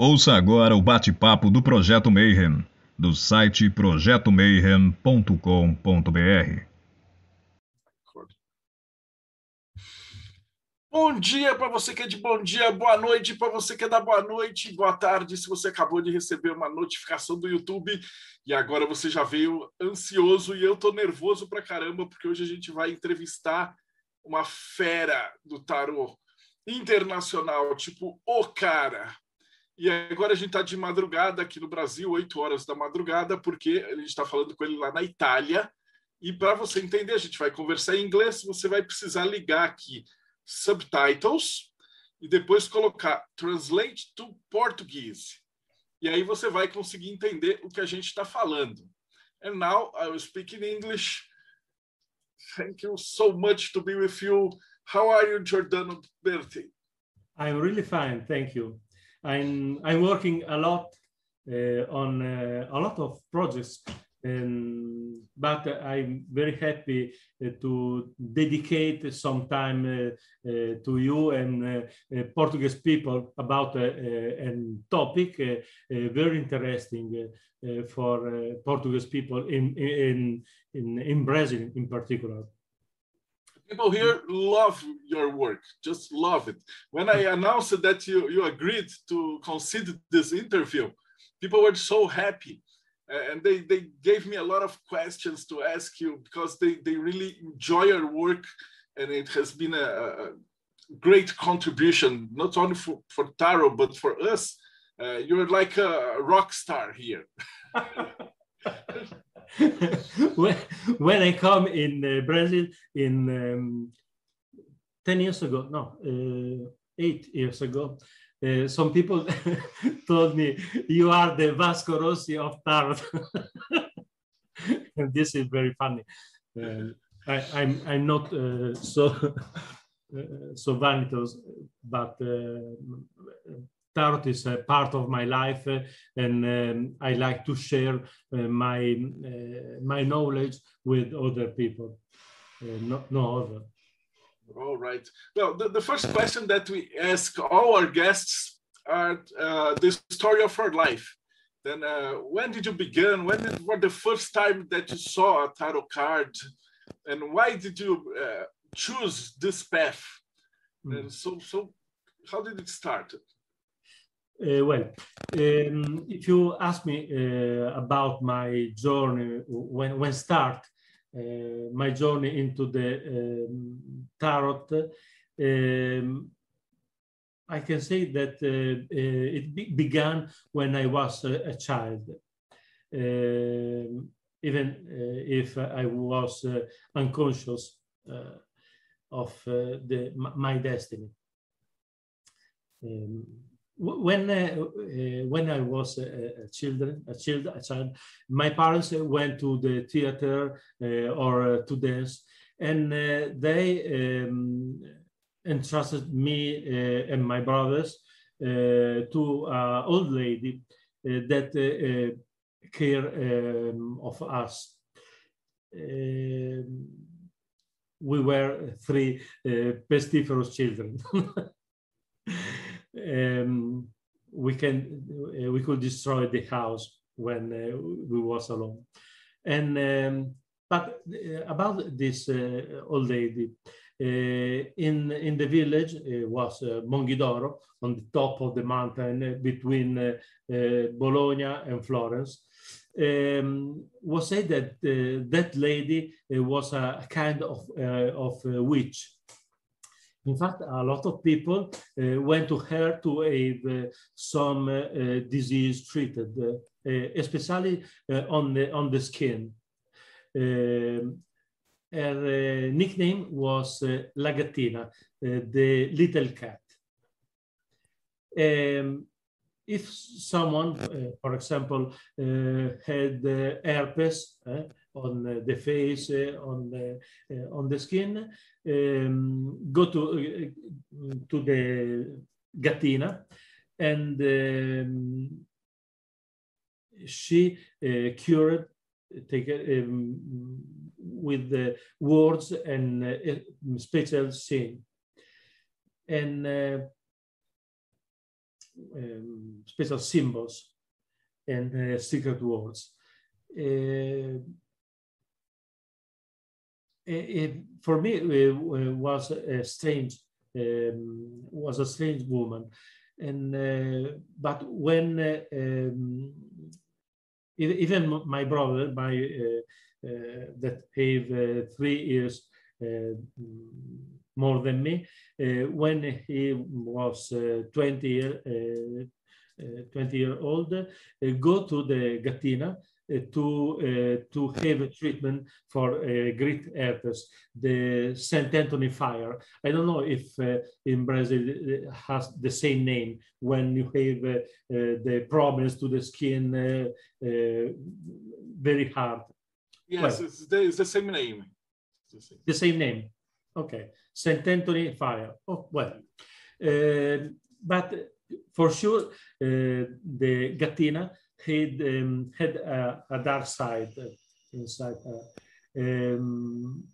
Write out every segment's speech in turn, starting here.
Ouça agora o bate-papo do Projeto Mayhem, do site projetomayhem.com.br. Bom dia para você que é de bom dia, boa noite para você que é da boa noite, boa tarde se você acabou de receber uma notificação do YouTube e agora você já veio ansioso e eu tô nervoso pra caramba porque hoje a gente vai entrevistar uma fera do tarô internacional, tipo o cara. E agora a gente está de madrugada aqui no Brasil, 8 horas da madrugada, porque a gente está falando com ele lá na Itália. E para você entender, a gente vai conversar em inglês, você vai precisar ligar aqui subtitles e depois colocar translate to português. E aí você vai conseguir entender o que a gente está falando. And now I will speak in English. Thank you so much to be with you. How are you, Giordano Berti? I'm really fine, thank you. I'm I'm working a lot uh, on uh, a lot of projects, and but I'm very happy uh, to dedicate some time uh, uh, to you and uh, Portuguese people about a topic very interesting for Portuguese people in in in in Brazil in particular people here love your work, just love it. When I announced that you, you agreed to consider this interview, people were so happy. And they, they gave me a lot of questions to ask you because they, they really enjoy your work and it has been a, a great contribution, not only for, for Tarot, but for us. Uh, you're like a rock star here. when, I come in uh, Brazil in um, 10 years ago, no, uh, eight years ago, uh, some people told me, you are the Vasco Rossi of Tarot. and this is very funny. Uh, I, am I'm, I'm not uh, so, uh, so vanitous, but tarot is a part of my life uh, and um, I like to share uh, my, uh, my knowledge with other people, no, no other. All right. Well, the, the first question that we ask all our guests are uh, the story of her life. Then, uh, when did you begin? When did, was the first time that you saw a tarot card, and why did you uh, choose this path? Mm. And so, so, how did it start? Uh, well, um, if you ask me uh, about my journey, when, when start uh, my journey into the um, tarot, um, I can say that uh, uh, it be began when I was a, a child. Um, even uh, if I was unconscious of the, my destiny. When uh, uh, when I was a, a children a child a child, my parents went to the theater uh, or to dance, and they um, entrusted me and my brothers to an old lady that care um, of us. Um, we were three uh, pestiferous children. um, we can uh, we could destroy the house when uh, we was alone. And um, but uh, about this uh, old lady, uh, in in the village was Monghidoro on the top of the mountain between Bologna and Florence. Um, was said that that lady was a kind of of witch in fact, a lot of people uh, went to her to have uh, some uh, disease treated, especially on, the, on the skin. Um, her nickname was La Gattina, the little cat. Um, if someone, uh, for example, uh, had uh, herpes on the face, on the on the skin, um, go to to the Gattina, and um, she cured take um, with the words and uh, special scene. And uh, um, special symbols and uh, secret words. Uh, it, for me, it was a strange, um, was a strange woman, and uh, but when uh, um, even my brother, my uh, uh, that have three years more than me, when he was 20 year, 20 year old, go to the Gattina uh, to uh, to have a treatment for uh, Greek earthers, the Saint Anthony fire. I don't know if in Brazil it has the same name when you have the problems to the skin very hard. Yes, well, it's, the, it's the same name. The same. the same name. Okay, Saint Anthony fire. Oh well, uh, but for sure uh, the Gattina had um, had a, a, dark side inside her. Um,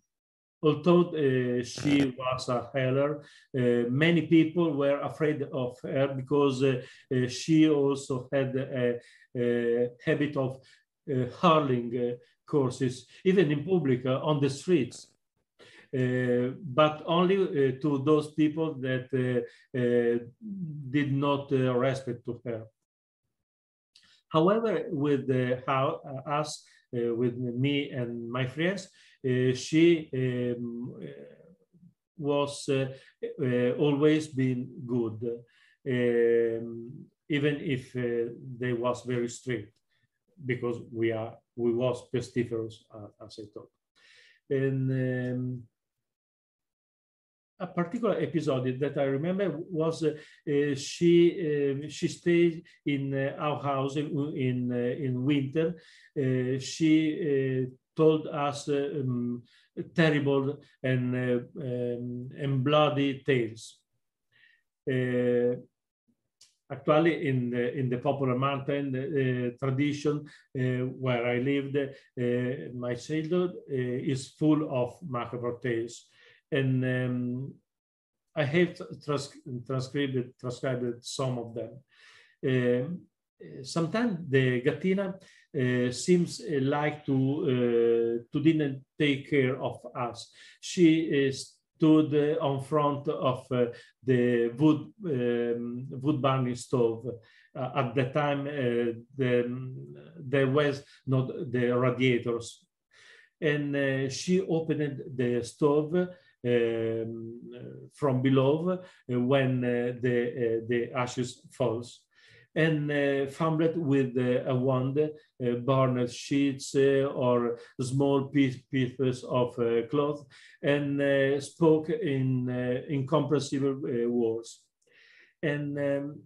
although uh, she was a healer, uh, many people were afraid of her because uh, uh she also had a, a habit of uh, hurling uh, courses, even in public, on the streets. but only to those people that did not respect to her. However, with how, uh, us, uh, with me and my friends, uh, she um, was always been good, um, even if they was very strict, because we are we was pestiferous, as I thought. And um, a particular episode that I remember was uh, uh, she uh, she stayed in uh, our house in in, uh, in winter. Uh, she told us um, terrible and um, and bloody tales. Actually, in the, in the popular mountain tradition where I lived, my childhood is full of macabre tales and um, I have trans transcribed, transcribed some of them. Um, sometimes the Gattina uh, seems uh, like to uh, to didn't take care of us. She uh, stood uh, on front of uh, the wood um, wood burning stove. at the time, the, there was not the radiators, and she opened the stove from below uh, when uh, the, uh, the ashes falls and uh, fumbled with uh, a wand, uh, sheets or small piece, pieces of cloth, and spoke in incomprehensible words. And um,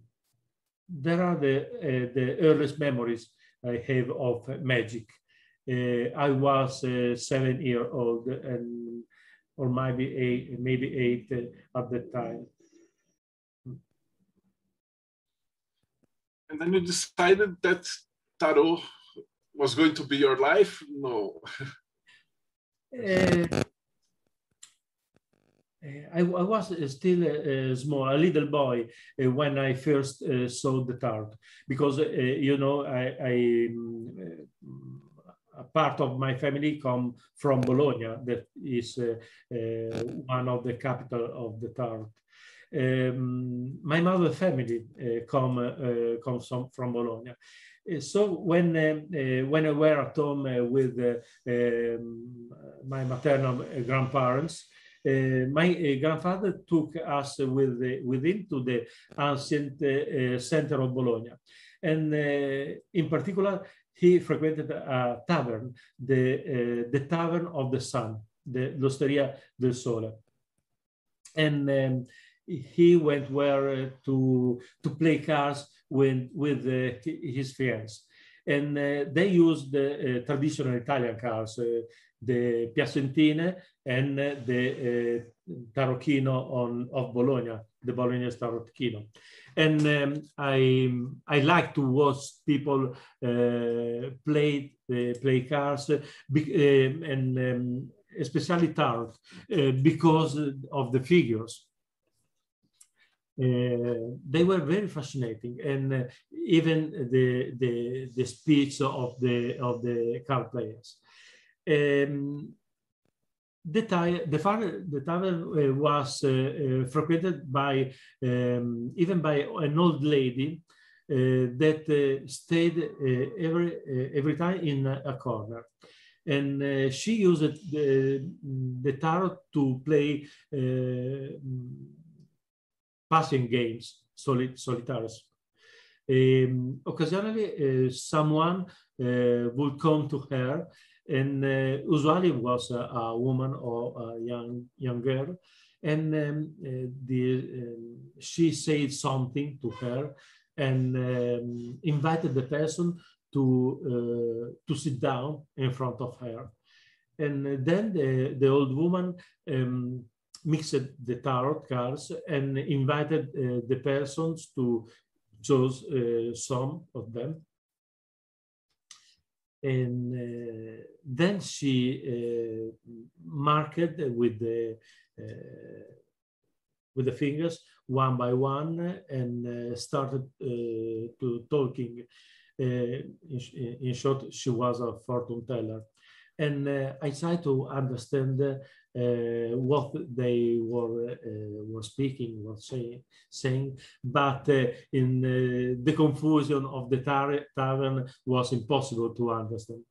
there are the, the earliest memories I have of magic. I was seven year old and or maybe eight, maybe eight uh, at the time. And then you decided that tarot was going to be your life? No. uh, I, I, was still uh, small, a little boy, uh, when I first uh, saw the tarot, because you know I, I um, a part of my family come from Bologna, that is uh, uh, one of the capital of the tarot. Um, my mother family uh, come uh, comes from, from Bologna. Uh, so when when I were at home with um, my maternal grandparents, my grandfather took us with, with him to the ancient center of Bologna. And in particular, he frequented a tavern, the, uh, the Tavern of the Sun, the L'Osteria del Sole. And um, he went where uh, to, to play cards with, with uh, his friends. And uh, they used the uh, traditional Italian cards, uh, the Piacentine and the Tarocchino on, of Bologna, the Bolognese Tarocchino and um, I I like to watch people uh, play uh, play cards uh, and um, especially tarot uh, because of the figures. uh, they were very fascinating, and uh, even the, the the speech of the of the card players. Um, the, the, the uh, was uh, frequented by um, even by an old lady that stayed every every time in a corner and uh, she used the, the tarot to play uh, passing games, soli solitaires. Um, occasionally, uh, someone would come to her, and usually it was a, a, woman or a young young girl, and um, the, um, she said something to her and um, invited the person to uh, to sit down in front of her. And then the, the old woman um, mixed the tarot cards and invited uh, the persons to choose uh, some of them. And uh, then she uh, marked with the uh, with the fingers one by one and started to talking in, in, short, she was a fortune teller. And I tried to understand uh, what they were were speaking, were say, saying, but in the confusion of the tavern was impossible to understand.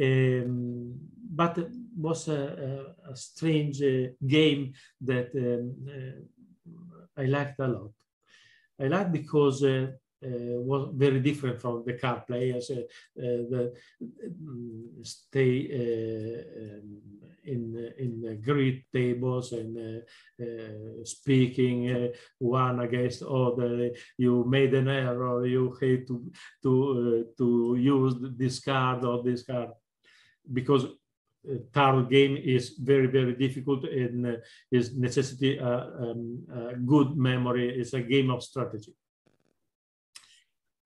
Um, but it was a, a, a strange uh, game that um, uh, I liked a lot. I liked because uh, uh, was very different from the card players uh, uh, that mm, stay um, in in grid tables and speaking one against other. You made an error. You hate to to to use this card or this card because tarot game is very very difficult and uh, is necessity uh, um, uh, good memory it's a game of strategy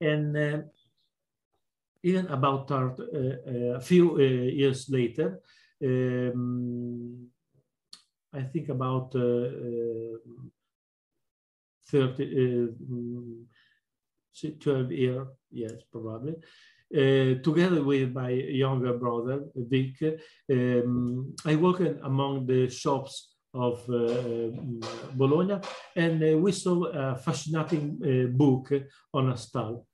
and uh, even about uh, uh, a few years later, um, I think about 30, 12 years, yes, probably. Uh, together with my younger brother, Vic, um, I worked among the shops of uh, Bologna and uh, we saw a fascinating book on a stall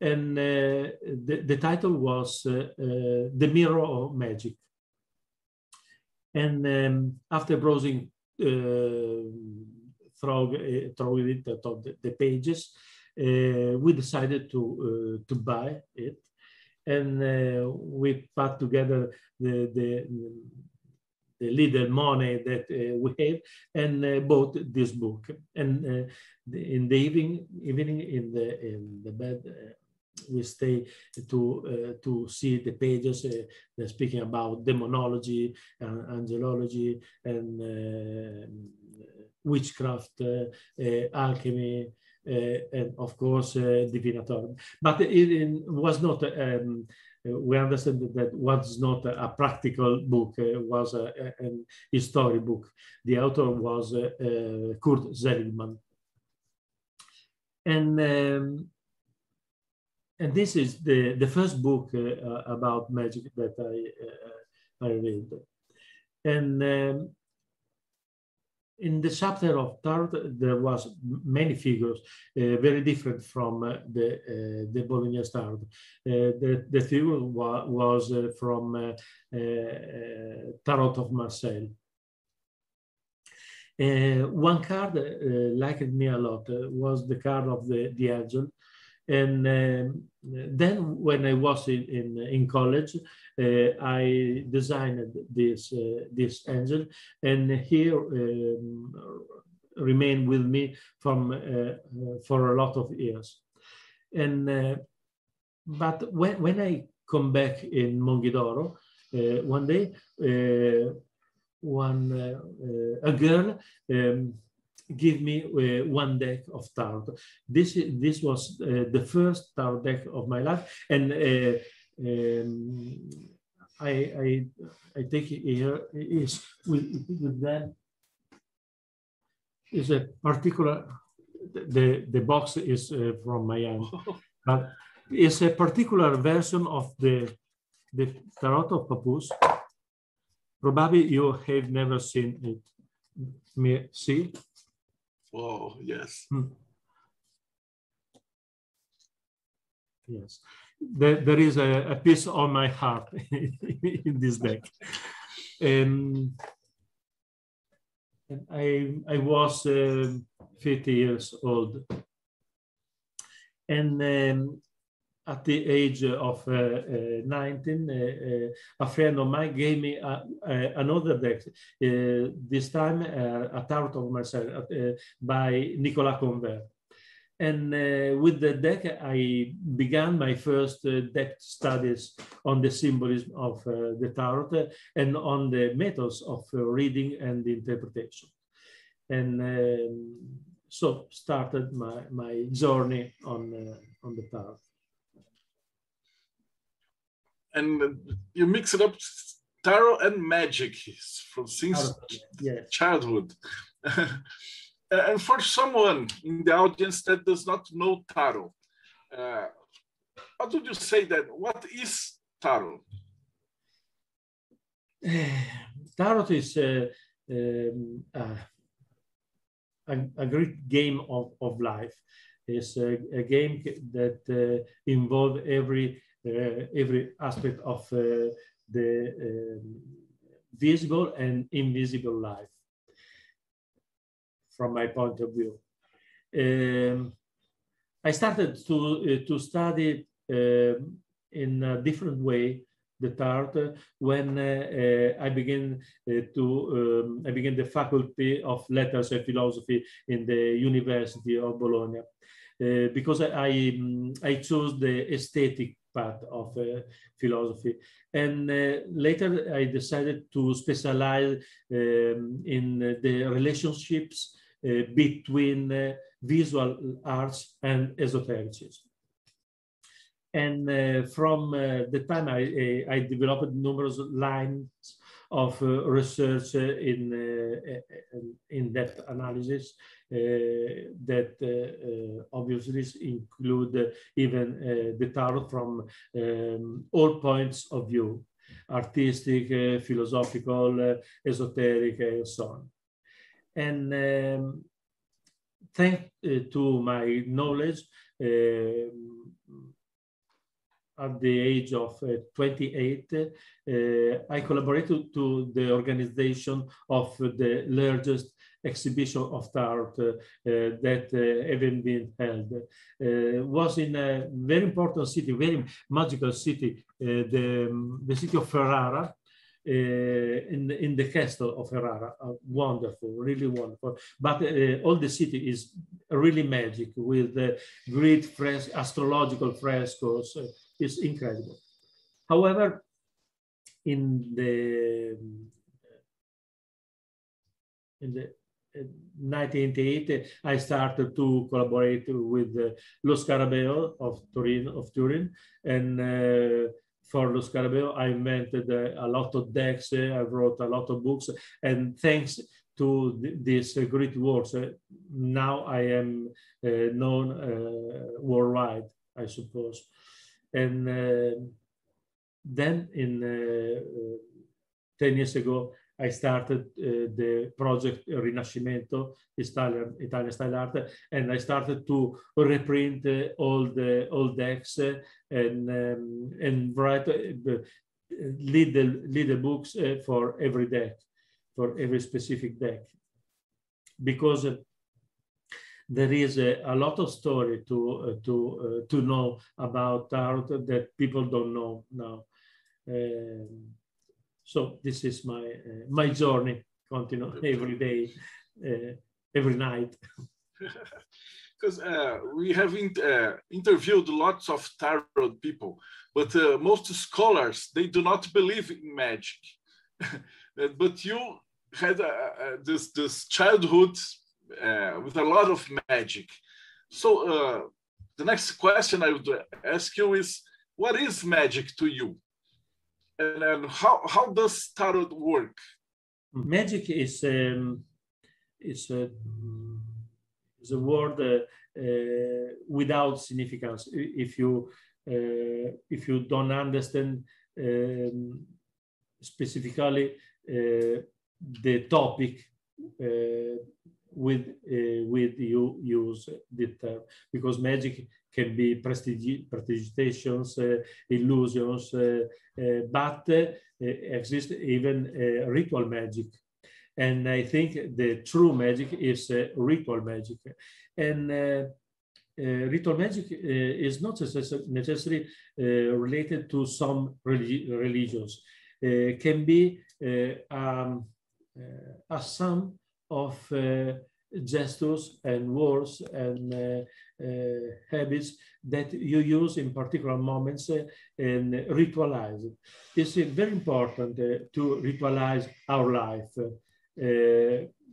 and uh, the, the, title was uh, uh, The Mirror of Magic. And um, after browsing through, through it, the, the pages, we decided to, to buy it. And we put together the, the the little money that uh, we have and uh, bought this book. And uh, in the evening, evening in the in the bed, we stay to uh, to see the pages uh, speaking about demonology and angelology and uh, witchcraft, alchemy, and of course divinatory. But it, it was not. Um, we understand that was not a practical book, it was a, a, history book. The author was uh, Kurt Seligmann. And um, and this is the, the first book uh, about magic that I, uh, I read. And um, in the chapter of Tarot, there was many figures, uh, very different from uh, the uh, the Bolognese Tarot. Uh, the, the figure wa was from Tarot of Marseille. one card liked me a lot was the card of the, the angel, and um, then when I was in, in, in college, uh, I designed this, uh, this angel and here um, remained with me from, uh, for a lot of years. And, uh, but when, when I come back in Monghidoro, uh, one day, uh, one, a girl um, give me uh, one deck of tarot. This this was uh, the first tarot deck of my life, and uh, um, I, I I take here is with, with that is a particular the the box is uh, from my hand, but it's a particular version of the the tarot of Papoose. Probably you have never seen it. Me see? Oh yes. Hmm. Yes, there, there is a, a piece on my heart in this deck. Um, and I, I was uh, 50 years old. And um, at the age of uh, uh, 19, uh, uh, a friend of mine gave me a, a, another deck, uh, this time a Tarot of Marseille by Nicolas Convert. And with the deck, I began my first deck studies on the symbolism of the Tarot and on the methods of reading and interpretation. And um, so started my, my journey on, on the Tarot and you mix it up tarot and magic from since yes. childhood. and for someone in the audience that does not know tarot, uh, how would you say that? What is tarot? tarot is uh, um, uh, a, a, great game of, of life. It's a, a game that uh, involves every uh, every aspect of uh, the um, visible and invisible life from my point of view. Um, I started to, uh, to study uh, in a different way the art when uh, I began uh, to um, I began the faculty of letters and philosophy in the University of Bologna because I I, um, I chose the aesthetic part of uh, philosophy. And uh, later I decided to specialize um, in the relationships uh, between uh, visual arts and esotericism. And uh, from uh, the time I, I developed numerous lines of uh, research uh, in uh, um, in-depth analysis uh, that uh, obviously include even uh, the tarot from um, all points of view, artistic, philosophical, esoteric, and so on. And um, thanks to my knowledge, um, at the age of uh, 28, uh, I collaborated to the organization of the largest exhibition of art uh, that uh, even been held. Uh, was in a very important city, very magical city, the, um, the city of Ferrara, uh, in in the castle of Ferrara. Uh, wonderful, really wonderful. But uh, all the city is really magic with great fres astrological frescoes. It's incredible. However, in the in the 1988, I started to collaborate with uh, Lo Scarabeo of Turin, of Turin, and uh, for Lo Scarabeo, I invented uh, a lot of decks. Uh, I wrote a lot of books, and thanks to th these uh, great works, uh, now I am known worldwide, I suppose. And then in 10 years ago, I started uh, the project Rinascimento, Italian, Italian style art, and I started to reprint uh, all the old decks uh, and um, and write uh, the lead books uh, for every deck, for every specific deck, because uh, there is a, a, lot of story to uh, to uh, to know about art that people don't know now. Um, so this is my uh, my journey, continue every day, uh, every night. Because uh, we have in, uh, interviewed lots of tarot people, but uh, most scholars they do not believe in magic. but you had uh, this this childhood with a lot of magic. So the next question I would ask you is, what is magic to you? and, and how how does tarot work? Magic is um, is uh, is a word uh, uh, without significance. If you uh, if you don't understand um, specifically uh, the topic uh, with with you use the term because magic can be prestigitations, illusions, but exists even ritual magic and I think the true magic is uh, ritual magic. And uh, uh, ritual magic uh, is not necessarily uh, related to some religi religions. Uh, can be um, a sum of uh, gestures and words and uh, uh, habits that you use in particular moments and ritualize. It's very important to ritualize our life.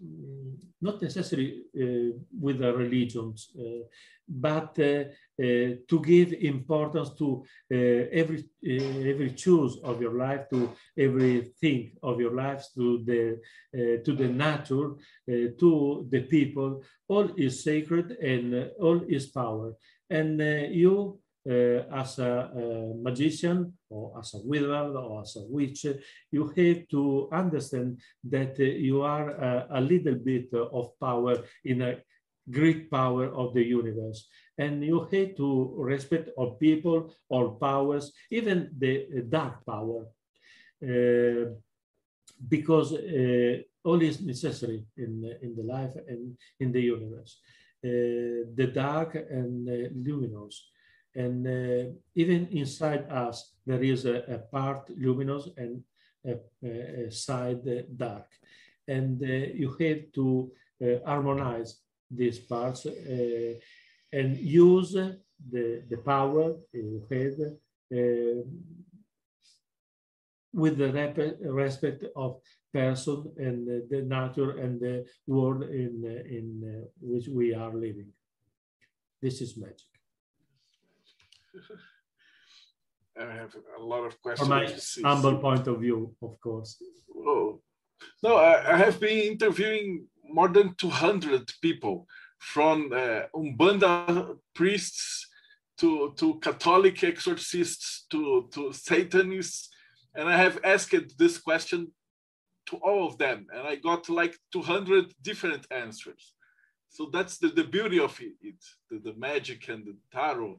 Uh, not necessarily uh, with the religions, uh, but to give importance to every every choose of your life, to everything of your lives, to the to the nature, to the people. All is sacred and all is power. And you uh, as a, a, magician or as a wizard or as a witch, you have to understand that you are a, a, little bit of power in a great power of the universe. And you have to respect all people, all powers, even the dark power, uh, because uh, all is necessary in, in the life and in the universe. Uh, the dark and luminous and uh, even inside us, there is a, a part luminous and a, a side dark. And uh, you have to uh, harmonize these parts uh, and use the, the power you have uh, with the respect of person and the nature and the world in, in which we are living. This is magic. I have a lot of questions. From my humble point of view, of course. Oh. No, I, I have been interviewing more than 200 people from uh, Umbanda priests to, to Catholic exorcists to, to Satanists. And I have asked this question to all of them, and I got like 200 different answers. So that's the, the beauty of it, it the, the magic and the tarot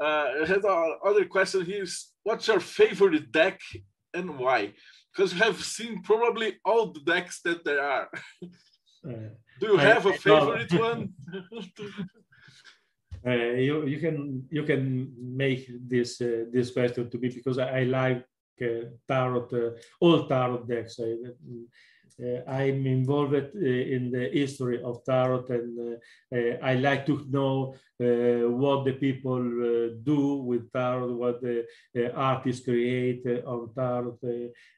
uh, has other question here is what's your favorite deck and why? Because you have seen probably all the decks that there are. Uh, Do you have I, a favorite one? uh, you you can you can make this uh, this question to me because I, I like uh, tarot uh, all tarot decks. I, uh, Uh, I'm involved uh, in the history of tarot and uh, uh I like to know uh, what the people do with tarot, what the artists create on tarot.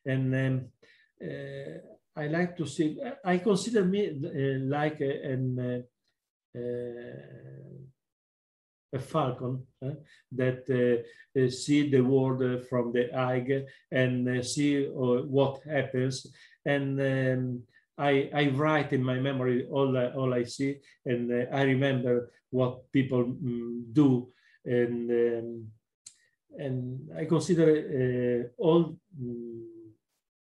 and um, I like to see, I consider me like an a falcon uh, that uh, see the world from the eye and see what happens and um, I, I write in my memory all, uh, all I see, and uh, I remember what people um, do, and um, and I consider uh, all, um,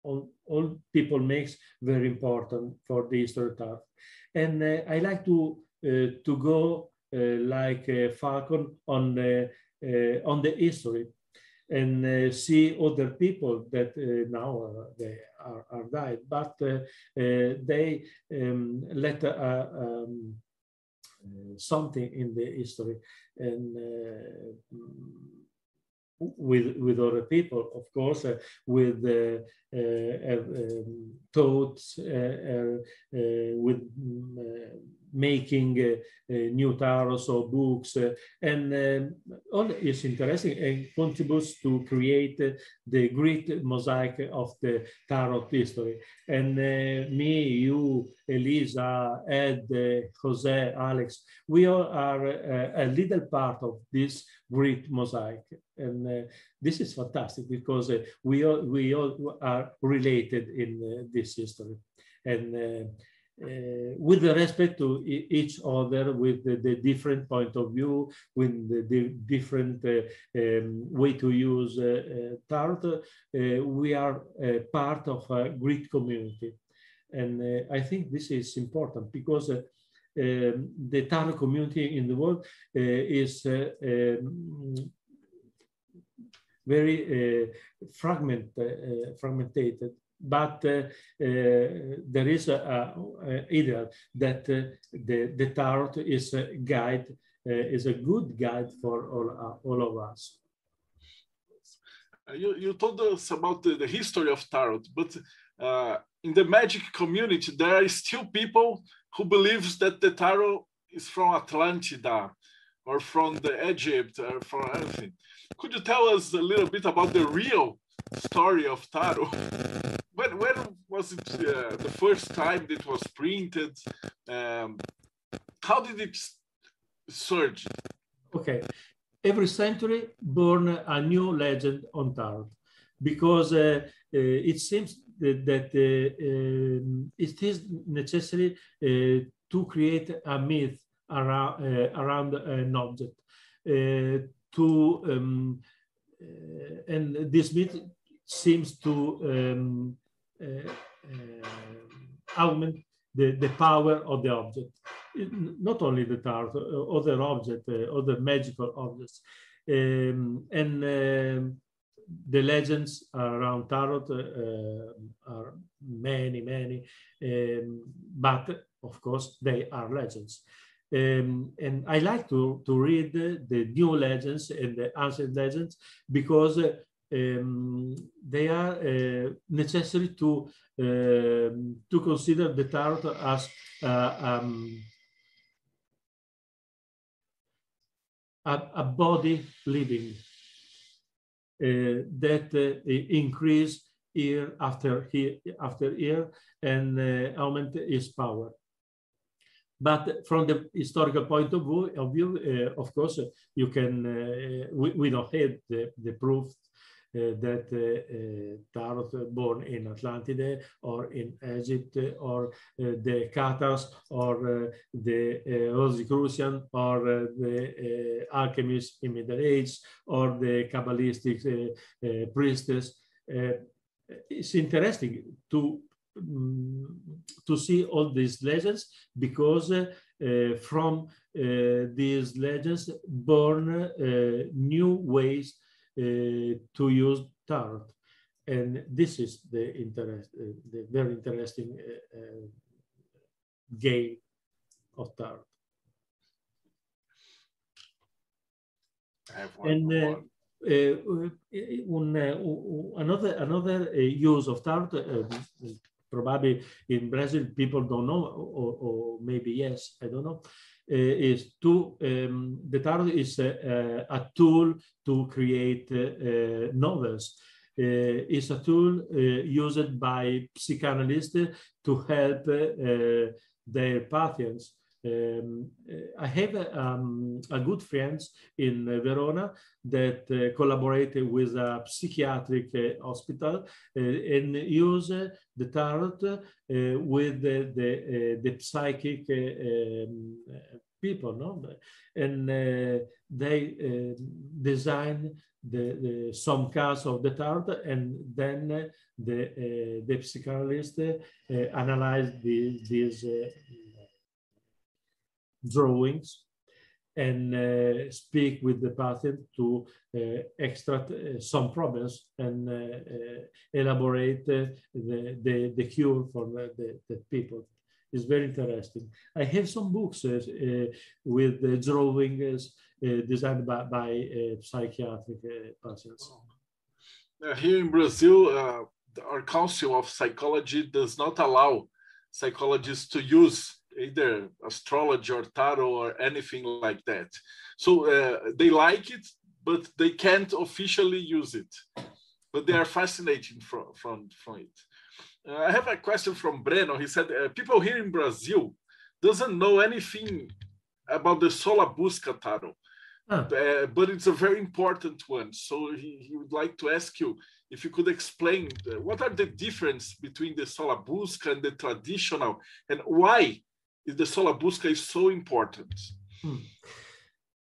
all all people makes very important for the history of and uh, I like to uh, to go uh, like Falcon on on the history and uh, see other people that uh, now uh, they are, are, died, but uh, uh, they um, let uh, um, something in the history. And with with other people, of course, uh, with uh, uh, um, thoughts, with mm, making uh, uh, new tarots or books, uh, and all is interesting and contributes to create the great mosaic of the tarot history. And me, you, Elisa, Ed, Jose, Alex, we all are a little part of this great mosaic. And uh, this is fantastic because uh, we all we all are related in uh, this history. And uh, with respect to each other, with the, the, different point of view, with the, the different uh, um, way to use uh, uh, we are part of a great community. And I think this is important because um, the tarot community in the world is um, very fragment, fragmented but uh, uh, there is a, a ideal that uh, the, the tarot is a guide, is a good guide for all, all of us. You, you told us about the, the history of tarot, but uh, in the magic community, there are still people who believes that the tarot is from Atlantida or from the Egypt or from anything. Could you tell us a little bit about the real story of tarot? when when was it uh, the first time it was printed? Um, how did it surge? Okay, every century born a new legend on tarot because uh, uh, it seems that, uh, um, it is necessary uh, to create a myth around uh, around an object to um, and this myth seems to um, uh, uh, augment the, the power of the object. Not only the uh, other objects, other magical objects. Um, and um, the legends around tarot uh, are many, many, um, but of course they are legends. Um, and I like to, to read the, new legends and the ancient legends because uh, um, they are uh, necessary to uh, to consider the tarot as uh, um, a, a, body living uh, that uh, increase year after year after year and uh, augment its power. But from the historical point of view, of, view, of course, you can, we, we don't have the, the proof uh, that uh, tarot born in Atlantide or in Egypt or uh, the Cathars or the Rosicrucian or the alchemists in Middle Age or the Kabbalistic priestess. it's interesting to um, to see all these legends because uh, from uh, these legends born uh, new ways uh, to use tarot. And this is the interest, uh, the very interesting uh, game of tarot. and uh, uh, un, uh, another another use of tarot, probably in Brazil people don't know, or, or, maybe yes, I don't know, uh, is to um, the tarot is a, a, tool to create uh, novels. Uh, is a tool used by psychanalysts to help their patients. Um, I have um, a good friends in uh, Verona that uh, collaborated with a psychiatric uh, hospital and use the tarot with the, the, the psychic um, people, no? And they design the, the, some cards of the tarot and then the, uh, the psychoanalyst uh, analyze the, these uh, drawings and uh, speak with the patient to uh, extract uh, some problems and uh, uh, elaborate the, the, the, cure for the, the, people. It's very interesting. I have some books uh, with the drawings designed by, by psychiatric patients. here in Brazil, our Council of Psychology does not allow psychologists to use either astrology or tarot or anything like that. So uh, they like it, but they can't officially use it. But they are fascinating from, from, from it. Uh, I have a question from Breno. He said, uh, people here in Brazil doesn't know anything about the Sola Busca tarot. ah. uh, but it's a very important one. So he, he would like to ask you if you could explain the, what are the difference between the Sola Busca and the traditional, and why is the Sola Busca is so important? Hmm.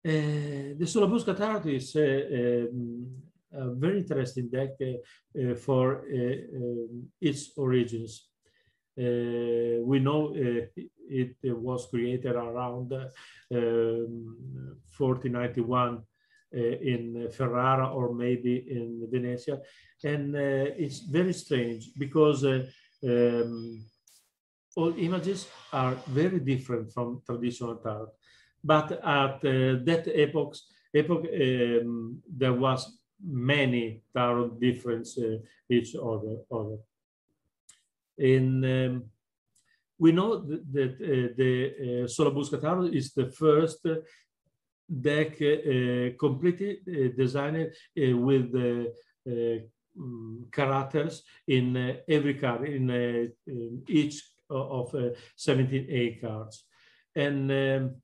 Uh, the Sola Busca tarot is uh, um, a very interesting deck uh, for its origins. we know it was created around um, 1491 uh, in Ferrara or maybe in Venezia. And uh, it's very strange because uh, um, all images are very different from traditional tarot. But at that epoch, epoch um, there was many tarot difference each other. other. Um, we know that, that uh, the uh, Sola Busca tarot is the first deck uh, completely uh, designed uh, with um, characters in every card, in, in each of 17A cards. And um,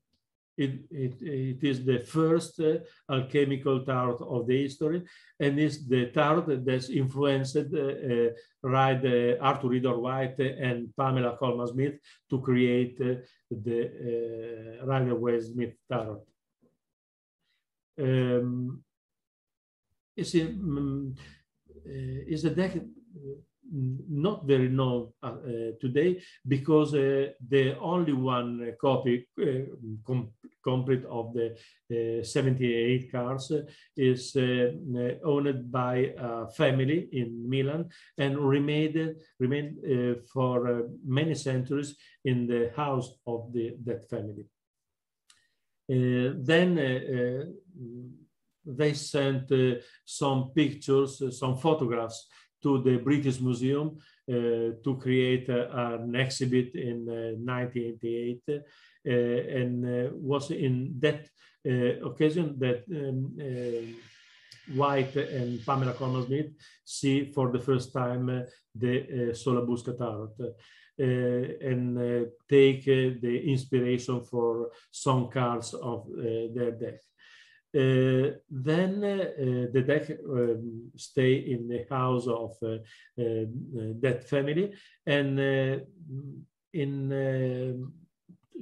it, it, it is the first uh, alchemical tarot of the history and is the tarot that's influenced uh, uh, right, Arthur Rider Waite and Pamela Colman Smith to create the Rider Waite Smith tarot um, is, a, um, is a deck not very known uh, uh, today because uh, the only one copy uh, com complete of the uh, 78 cars is owned by a family in Milan and remained, remained for many centuries in the house of the, that family. Then they sent some pictures, some photographs to the British Museum to create an exhibit in 1988 and was in that occasion that um, Waite and Pamela Colman Smith see for the first time uh, the uh, Sola Busca Tarot. Uh, and uh, take uh, the inspiration for some cards of their deck. Uh, then uh, the deck um, stay in the house of uh, that family. And in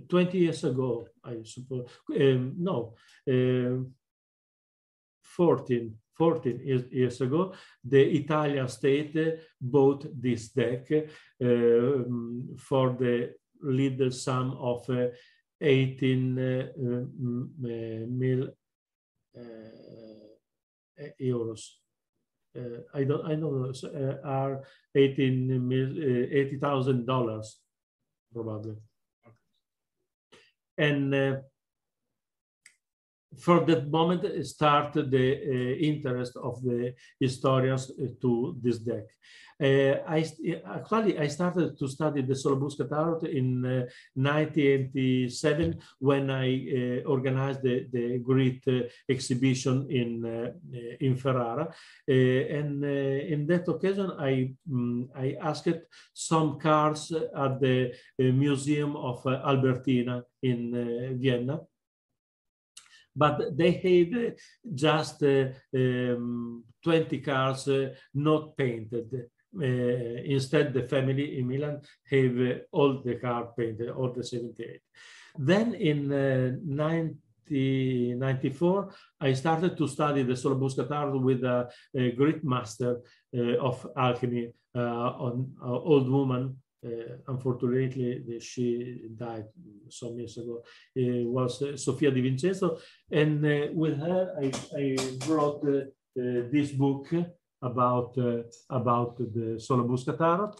20 years ago i suppose um, no 14 14 years ago, the Italian state bought this deck uh, for the little sum of uh, 18 uh, mil Eh, eh, euros. Eh, I don't, I don't know, are 18 mil, $80,000 probably. And for that moment start the uh, interest of the historians uh, to this deck. Uh, I actually I started to study the Sola Busca tarot in uh, 1987 when I uh, organized the, the great uh, exhibition in in Ferrara, and in that occasion I um, I asked some cards at the Museum of Albertina in Vienna but they have just uh, um, 20 cars uh, not painted. Uh, instead, the family in Milan have all the cars painted, all the 78. Then in 1994, I started to study the Sola Busca tarot with a, a great master uh, of alchemy, uh, an old woman uh, unfortunately, she died some years ago, uh, was uh, Sofia Di Vincenzo. And with her, I, I brought this book about, about the Sola Busca Tarot.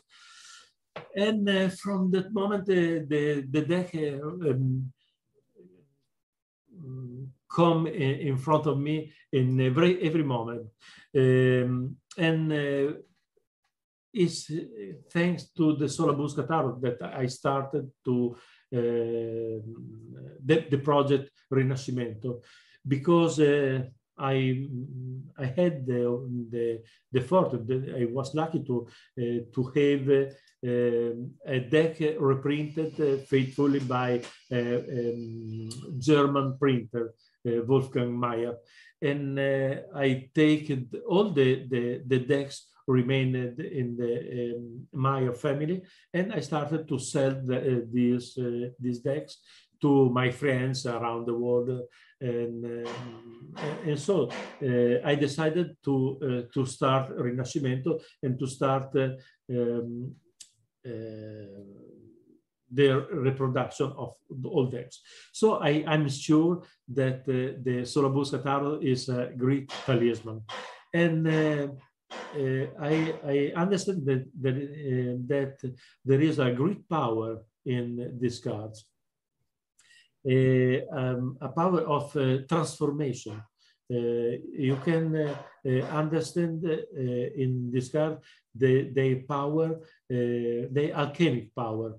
And from that moment, the, the deck um, come in front of me in every every moment um, and uh, is uh, thanks to the Sola Busca Tarot that I started to uh, the, the, project Rinascimento because uh, I I had the the, the fortune that I was lucky to uh, to have uh, a deck reprinted uh, faithfully by um, German printer Wolfgang Mayer. And I take all the, the, the decks remained in the um, family, and I started to sell the, uh, these uh, these decks to my friends around the world, and um, and so uh, I decided to uh, to start Rinascimento and to start uh, um, uh, their reproduction of all decks. So I, am sure that the Sola Busca Tarot is a great talisman. And uh, Uh, I, I, understand that that, uh, that there is a great power in these cards, uh, um, a power of uh, transformation. Uh, you can understand in this card the, the power, the alchemic power,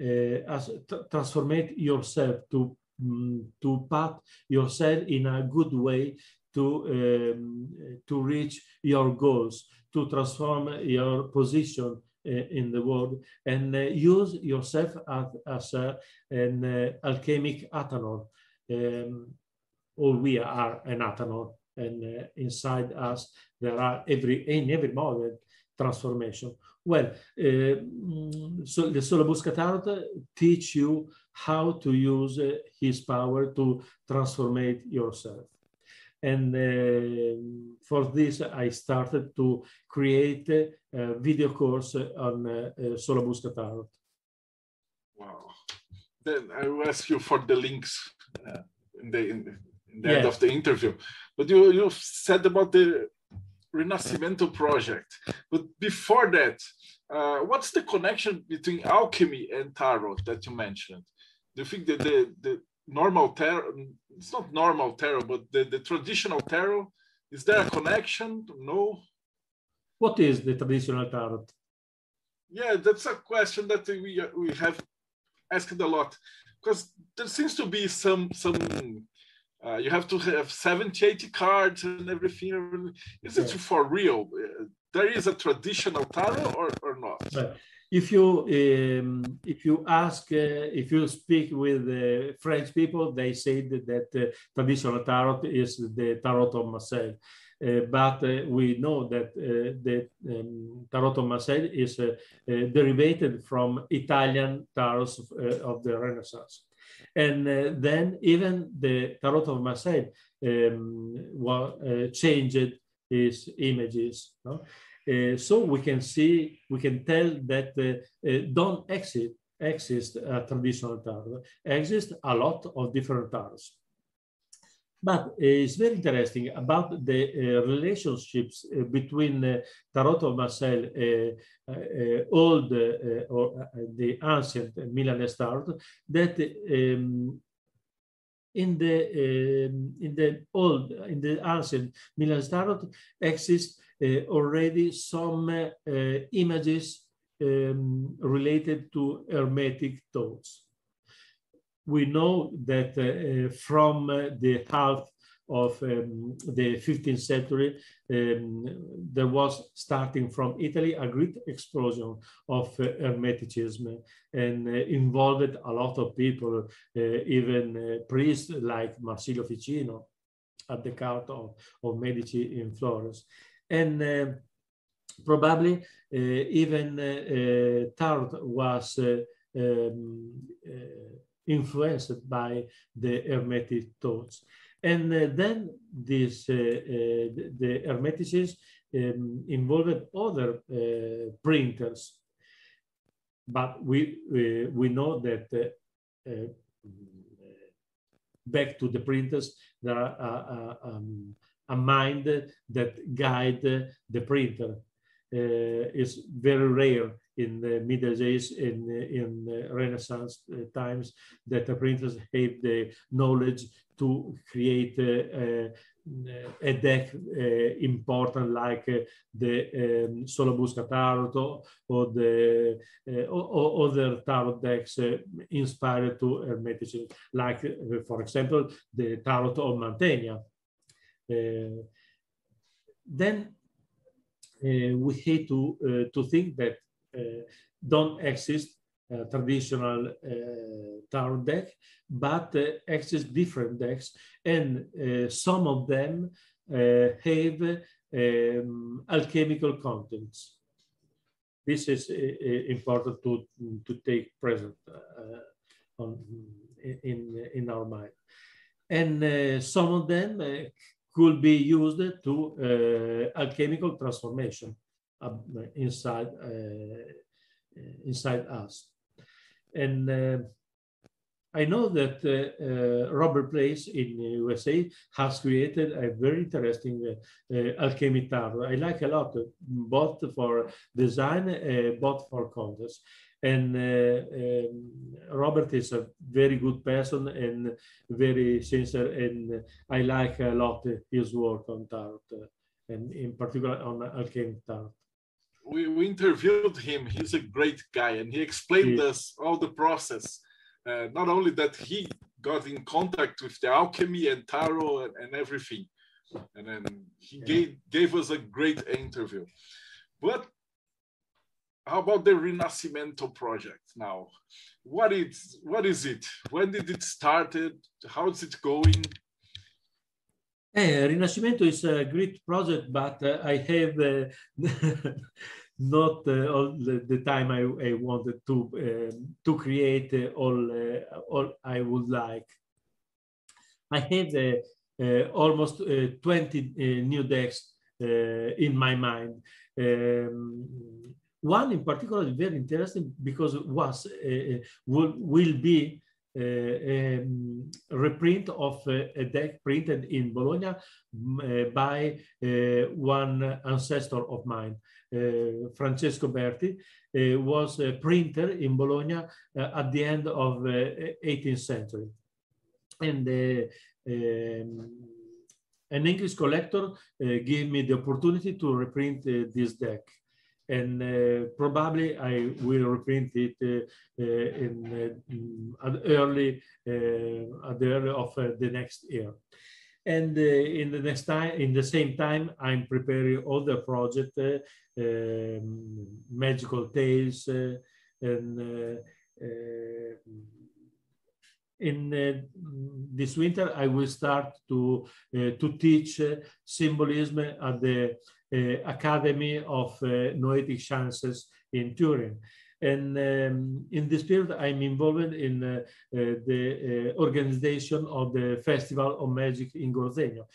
as transformate yourself to mm, to path yourself in a good way to, um, to reach your goals, to transform your position uh, in the world and uh, use yourself as, as an uh, alchemic Athanor. Um, all we are an Athanor and uh, inside us there are every in every moment transformation. Well, uh, so the Sola Busca Tarot teach you how to use uh, his power to transform yourself. And uh, for this, I started to create a video course on uh, uh Sola Busca Tarot. Wow. Then I will ask you for the links uh, in the, in the, in the end of the interview. But you, you said about the Rinascimento project. But before that, uh, what's the connection between alchemy and tarot that you mentioned? Do you think that the, the normal tarot, it's not normal tarot, but the, the traditional tarot, is there a connection? No. What is the traditional tarot? Yeah, that's a question that we, we have asked a lot because there seems to be some some uh, you have to have 70 80 cards and everything is it for real there is a traditional tarot or, or not right if you um, if you ask uh, if you speak with uh, French people, they say that, that uh, traditional tarot is the tarot of Marseille. Uh, but uh, we know that uh, the um, tarot of Marseille is derived from Italian tarots of, of the Renaissance. And then even the tarot of Marseille um, changed its images. No? Uh, so we can see, we can tell that uh, uh, don't exist, exist a traditional tarot, exist a lot of different tarots. But uh, it's very interesting about the uh, relationships uh, between Tarot of Marseille, old or the ancient Milanese tarot, that um, in the um, in the old in the ancient Milanese tarot exists uh, already some uh, images um, related to hermetic thoughts. We know that uh, from the half of um, the 15th century, um, there was starting from Italy a great explosion of uh, Hermeticism and uh, involved a lot of people, uh, even priests like Marsilio Ficino at the court of, of Medici in Florence and uh, probably uh, even uh, Tarot was um, influenced by the Hermetic thoughts. And then this, the, the Hermeticism um, involved other printers but we we, know that uh, uh, back to the printers there are uh, um, a mind that guide the printer. Uh, is very rare in the Middle Ages in in Renaissance uh, times that the printers have the knowledge to create uh, a deck uh, important like uh, the um, Tarot or the uh, or other tarot decks inspired to Hermeticism, like for example the Tarot of Mantegna. Uh, then uh, we hate to uh, to think that don't exist uh, traditional uh, tarot deck, but uh, exists different decks, and some of them have um, alchemical contents. This is important to, to take present on, in, in our mind. And some of them could be used to alchemical transformation inside inside us. And uh, I know that uh, uh, Robert Place in USA has created a very interesting alchemy tarot. I like a lot, both for design, both for contest and uh, um, Robert is a very good person and very sincere, and I like a lot his work on tarot, uh, and in particular on alchemy tarot we, we interviewed him. He's a great guy, and he explained yeah. us all the process. Uh, not only that he got in contact with the alchemy and tarot and, and everything, and then he yeah. gave gave us a great interview. But how about the Rinascimento project now? What is what is it? When did it started? How is it going? Rinascimento is a great project, but uh, I have uh, not uh, all the, the, time I, I wanted to um, to create uh, all uh, all I would like. I have uh, almost 20 new decks in my mind. Um, one in particular is very interesting because was will, will be uh, Uh, um, reprint of uh, a deck printed in Bologna uh, by uh, one ancestor of mine, uh, Francesco Berti, was a printer in Bologna at the end of 18th century. And um, an English collector gave me the opportunity to reprint this deck and uh, probably I will reprint it uh, uh in, uh, early uh, at the early of the next year. And in the next time, in the same time, I'm preparing other project, um, magical tales, and in uh, this winter, I will start to uh, to teach uh, symbolism at the uh, Academy of uh, Noetic Sciences in Turin. And um, in this period, I'm involved in uh, the organization of the Festival of Magic in Gorzegno.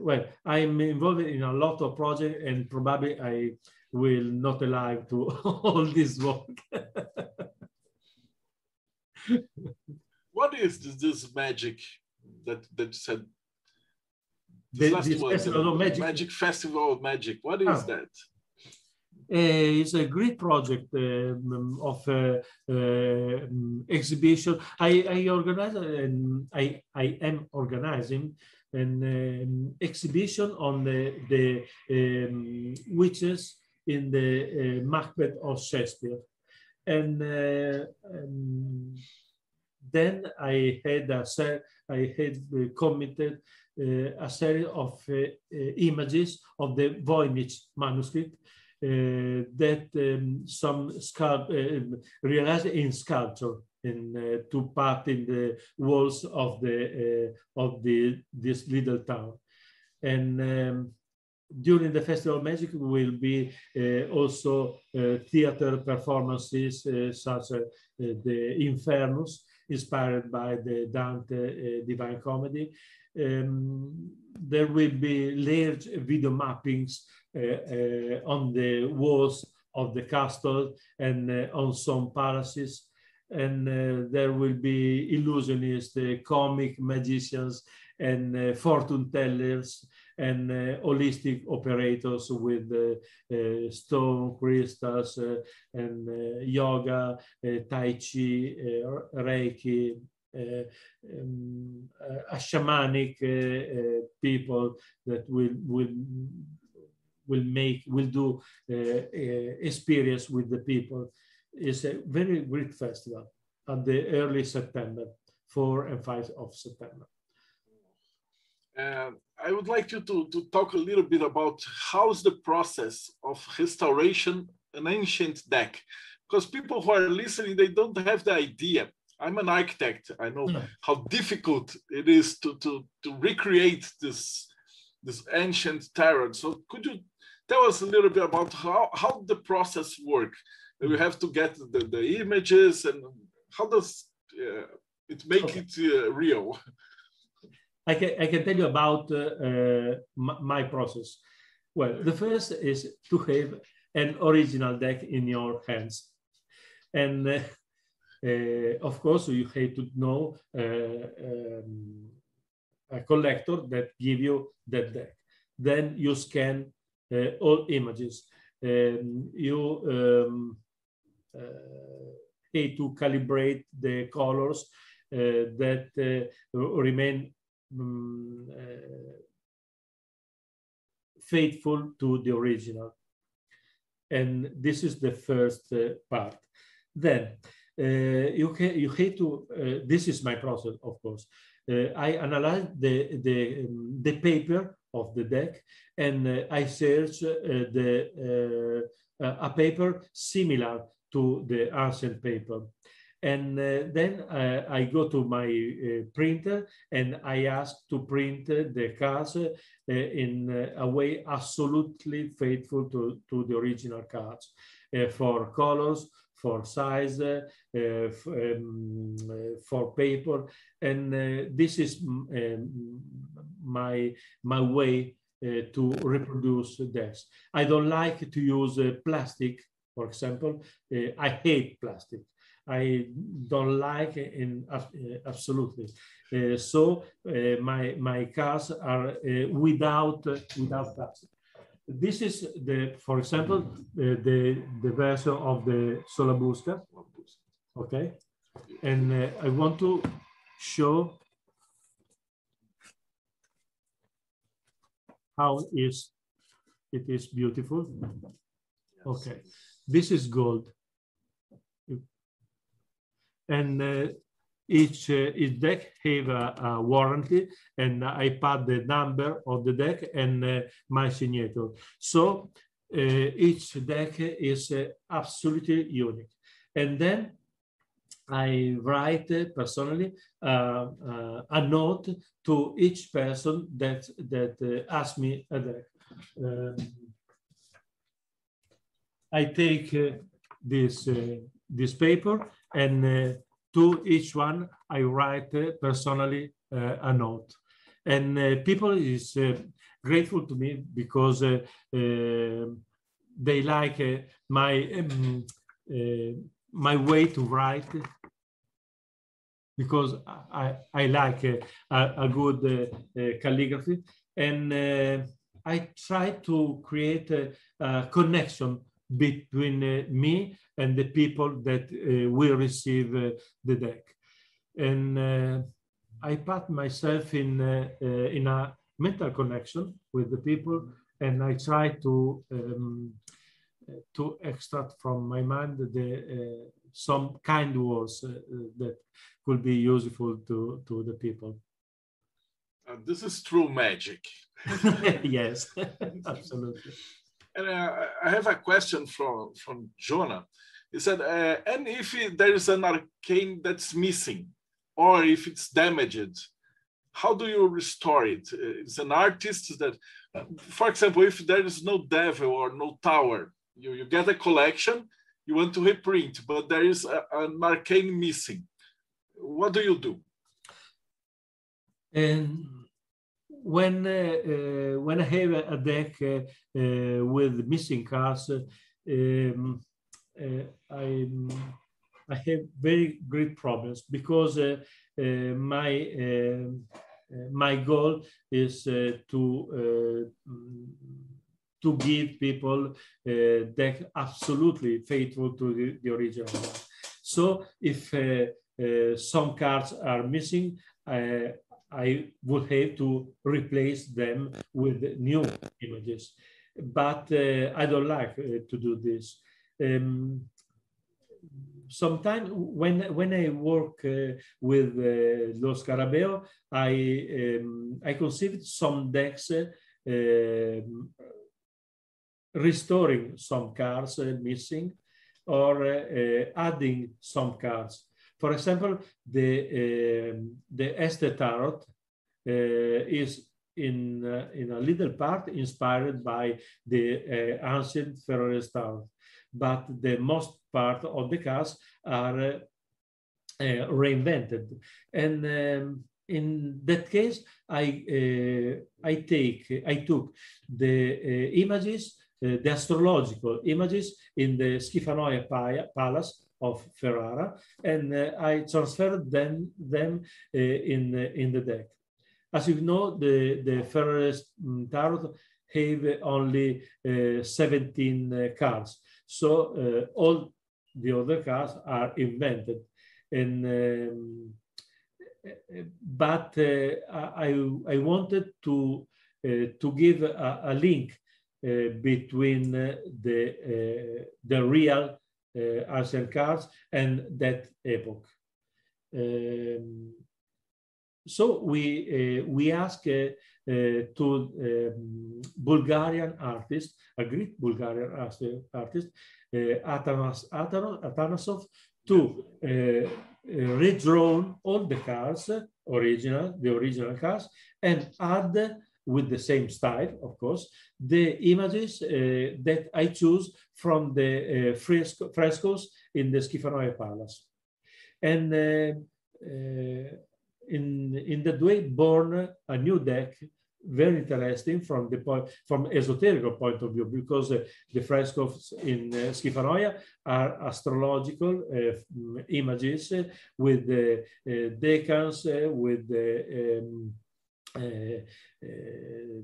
well, I'm involved in a lot of projects and probably I will not alive to all this work. what is this, this magic that that said the, festival, festival of magic. magic festival of magic. What is ah. that? Uh, it's a great project um, of uh, uh, exhibition. I, I organize and I, I am organizing an um, exhibition on the, the um, witches in the uh, Macbeth of Shakespeare. And uh, um, then I had a, I had committed uh, a series of uh, uh, images of the Voynich manuscript that um, some sculpt realized in sculpture in uh, to part in the walls of the uh, of the this little town. And um, during the festival magic will be uh, also theater performances such as the infernus inspired by the dante divine comedy um, there will be large video mappings uh, uh, on the walls of the castle and uh, on some palaces. And uh, there will be illusionists, uh, comic magicians, and uh, fortune tellers, and uh, holistic operators with uh, uh, stone crystals and yoga, tai chi, reiki, uh, um, a shamanic uh, uh, people that will will will make will do experience with the people. It's a very great festival at the early September, 4 and 5 of September. Uh, I would like you to, to talk a little bit about how's the process of restoration an ancient deck because people who are listening, they don't have the idea. I'm an architect. I know No. how difficult it is to, to, to recreate this, this ancient tarot. So could you tell us a little bit about how, how the process work? We have to get the, the images and how does uh, it make Okay. it uh, real? I can, I can tell you about uh, uh, my, process. Well, the first is to have an original deck in your hands. And uh, uh, of course, you have to know uh, um, a collector that give you that deck. Then you scan uh, all images. Um, you um, have to calibrate the colors that remain um, uh, faithful to the original. And this is the first uh, part. Then uh, you, you have to, this is my process, of course. I analyze the, the, um, the paper of the deck and uh, I search uh, the, uh, a paper similar to the ancient paper. And uh, then uh, I go to my uh, printer and I ask to print the cards in a way absolutely faithful to, to the original cards for colors, for size, uh, um, uh, for paper. And this is um, my, my way to reproduce this. I don't like to use plastic, for example. I hate plastic. I don't like in uh, absolutely. Uh, so uh, my my cars are without uh, without plastic. This is the, for example, uh, the the version of the Sola Busca. Okay, and uh, I want to show how is it is beautiful. Okay, this is gold and uh, each uh, each deck have a, a warranty and i put the number of the deck and uh, my signature. So each deck is absolutely unique. And then i write personally uh, uh, a note to each person that that uh, me a deck. Um, i take this this paper and uh, to each one I write uh, personally uh, a note. And people is grateful to me because uh, they like my um, my way to write because I, I like a, a good uh, uh, calligraphy and uh, I try to create a, a connection between uh, me and the people that uh, will receive uh, the deck. And uh, I put myself in, in a mental connection with the people and I try to, um, to extract from my mind the, uh, some kind words uh, that could be useful to, to the people. Uh, this is true magic. yes, absolutely. And uh, I have a question from, from Jonah. He said, uh, and if there is an arcane that's missing, or if it's damaged, how do you restore it? Uh, It's an artist that, for example, if there is no devil or no tower, you, you get a collection, you want to reprint, but there is a, an arcane missing. What do you do? And when uh, uh, when I have a, deck uh, uh, with missing cards, um, I I have very great problems because my um, my goal is to to give people deck absolutely faithful to the, the original. So if some cards are missing, I would have to replace them with new images. But uh, I don't like uh, to do this. Um, Sometimes when when I work uh, with uh, Lo Scarabeo, I um, I conceived some decks uh, restoring some cards uh, missing, or adding some cards. For example, the, um, the Este Tarot is in, uh, in a little part inspired by the uh, ancient Ferrarese tarot, but the most part of the cards are uh, reinvented. And um, in that case, I, I take, I took the images uh, the astrological images in the Schifanoia Palace of Ferrara, and uh, I transferred them, them uh, in, in the deck. As you know, the, the Ferrarese mm, Tarot have only 17 cards, so all the other cards are invented. And um, but uh, I, I wanted to uh, to give a, a link uh, between uh, the, uh, the real ancient cards and that epoch. Um, so we we ask uh, to um, Bulgarian artist, a Greek Bulgarian artist, uh, Atanas, Atanasov, to uh, redrawn all the cards, original, the original cards, and add with the same style, of course, the images uh, that I choose from the uh, fresco, frescoes in the Schifanoia Palace. And uh, uh, in, in that way, born a new deck, very interesting from the point, from esoteric point of view, because uh, the frescoes in uh, Schifanoia are astrological images with the decans, with the um, Uh, uh,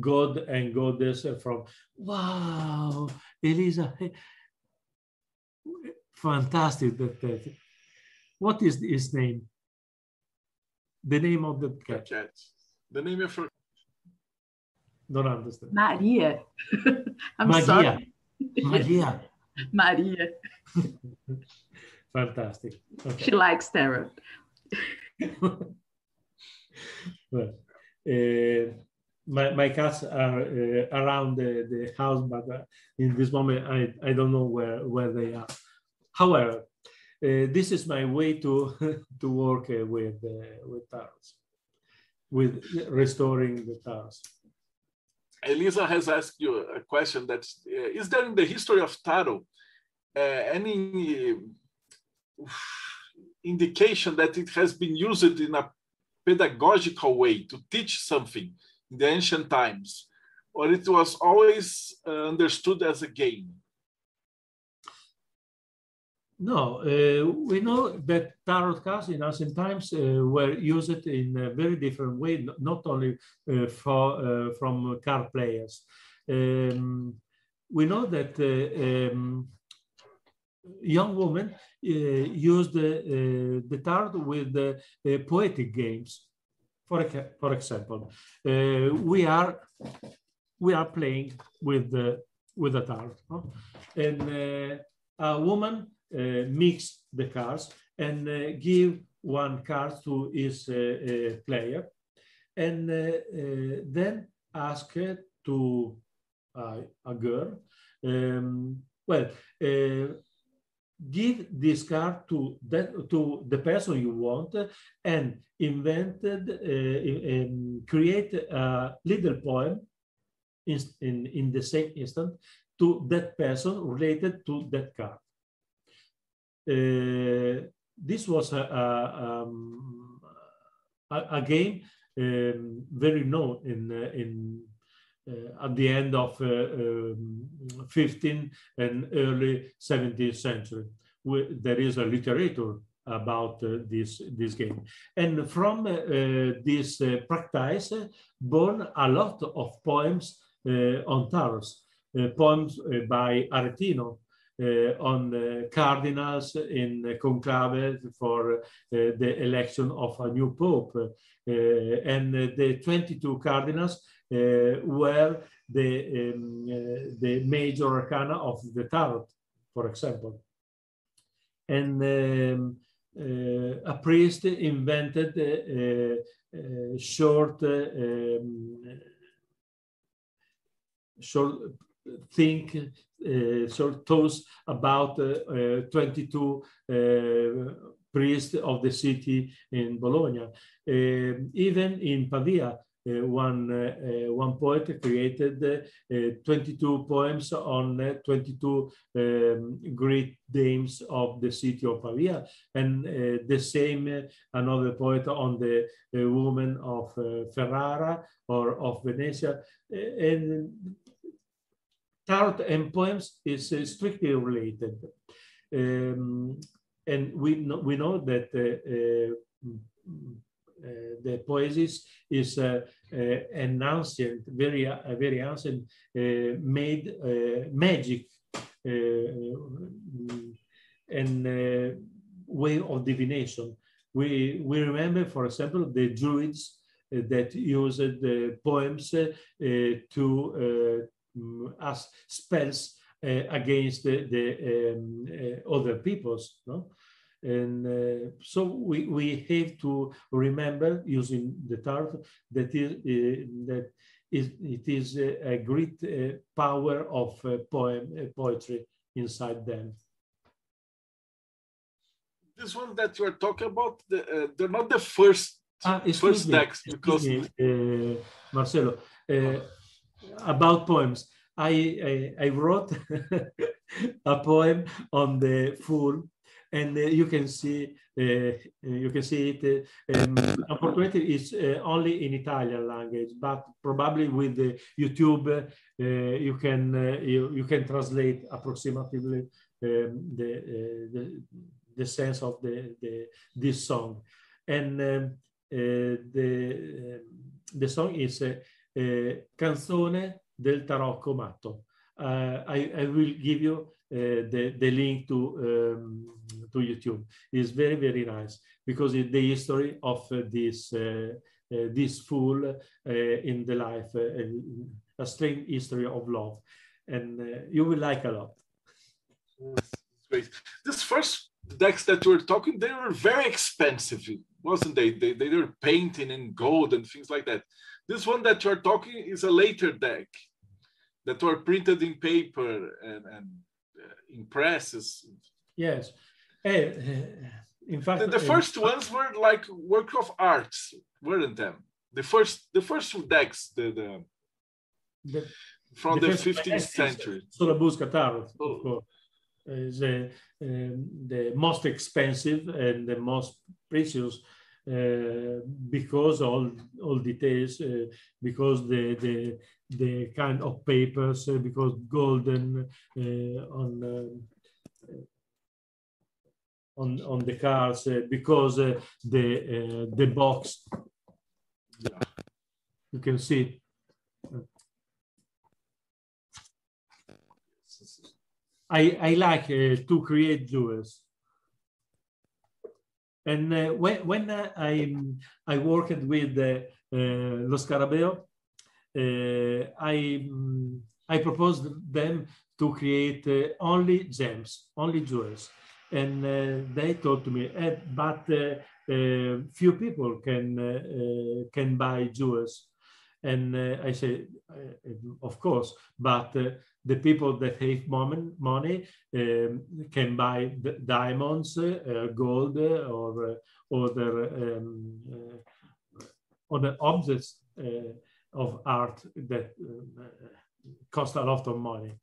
God and goddess from wow, Elisa, fantastic. That, that. What is his name? The name of the cat. cat. The name of her. Don't understand. Maria. I'm Maria. Sorry. Maria. Maria. Fantastic. Okay. She likes tarot. Well, uh, my, my cats are uh, around the, the house, but uh, in this moment, I, I don't know where, where they are. However, uh, this is my way to, to work with, with tarots, with restoring the tarots. Elisa has asked you a question that is there in the history of tarot any indication that it has been used in a pedagogical way to teach something in the ancient times, or it was always uh, understood as a game? No, uh, we know that tarot cards in ancient times uh, were used in a very different way, not only uh, for, uh, from card players. Um, we know that uh, um, young women uh, use the, uh, tarot with the uh, poetic games. For, for example, we are we are playing with the with the tarot, and a woman mix the cards and give one card to his player, and then ask to a girl um, well, uh, give this card to that to the person you want and invented uh, create a little poem in, in, in the same instant to that person related to that card. Uh, this was a, a, um, a, a game um, very known in, uh, in at the end of uh, um, 15th and early 17th century. There is a literature about uh, this this game and from uh, this uh, practice born a lot of poems on tarots poems by aretino on cardinals in conclave for the election of a new pope and the 22 cardinals uh, were the, um, uh, the major arcana of the tarot, for example. And um, uh, a priest invented a short um, short think uh, of toast about uh, 22 priests of the city in Bologna. even in Pavia, uh, one uh, one poet created uh, 22 poems on 22 um, great dames of the city of Pavia, and the same another poet on the woman of Ferrara or of Venezia, and tarot and poems is strictly related. Um, and we know, we know that uh, uh, uh, the poesis is uh, uh, an ancient, very, very ancient, made magic and way of divination. We, we remember, for example, the Druids that used the poems to as spells uh, against the, the um, uh, other peoples. No? And uh, so we, we have to remember using the tarot that is, uh, that is, it is a, a great uh, power of uh, poem, uh, poetry inside them. This one that you're talking about, the, uh, they're not the first ah, first me, text because me, Marcelo about poems. I, I, I wrote a poem on the fool and uh, you can see uh, you can see it. Uh, um, unfortunately, it's only in Italian language, but probably with YouTube, you can you, you can translate approximately um, the, the the sense of the, the this song, and um, the the song is Canzone del Tarocco Matto. Uh, I, I, will give you uh, Uh, the, the link to, um, to YouTube. It's very, very nice because the history of uh, this, uh, uh, this fool in the life, a strange history of love. And you will like a lot. Great. This first decks that we were talking, they were very expensive, wasn't they? They, they were painting in gold and things like that. This one that you're talking is a later deck that were printed in paper and, and in presses. Yes. Uh, in fact, the, the first ones were like work of art, weren't them? The first, the first decks, the, the, the from the, the 15th century. Tarot, oh. of course, is uh, um, the most expensive and the most precious uh, because all all details, uh, because the the the kind of papers, uh, because golden on on on the cars, because the the box. You can see. I, I like uh, to create jewels. And uh, when, when uh, I, I worked with uh, Lo Scarabeo, I, I proposed them to create only gems, only jewels. And they told to me, eh, but few people can, can buy jewels. And I uh, of course, but the people that have money um, can buy diamonds, uh, gold, uh, or uh, other um, other objects of art that cost a lot of money.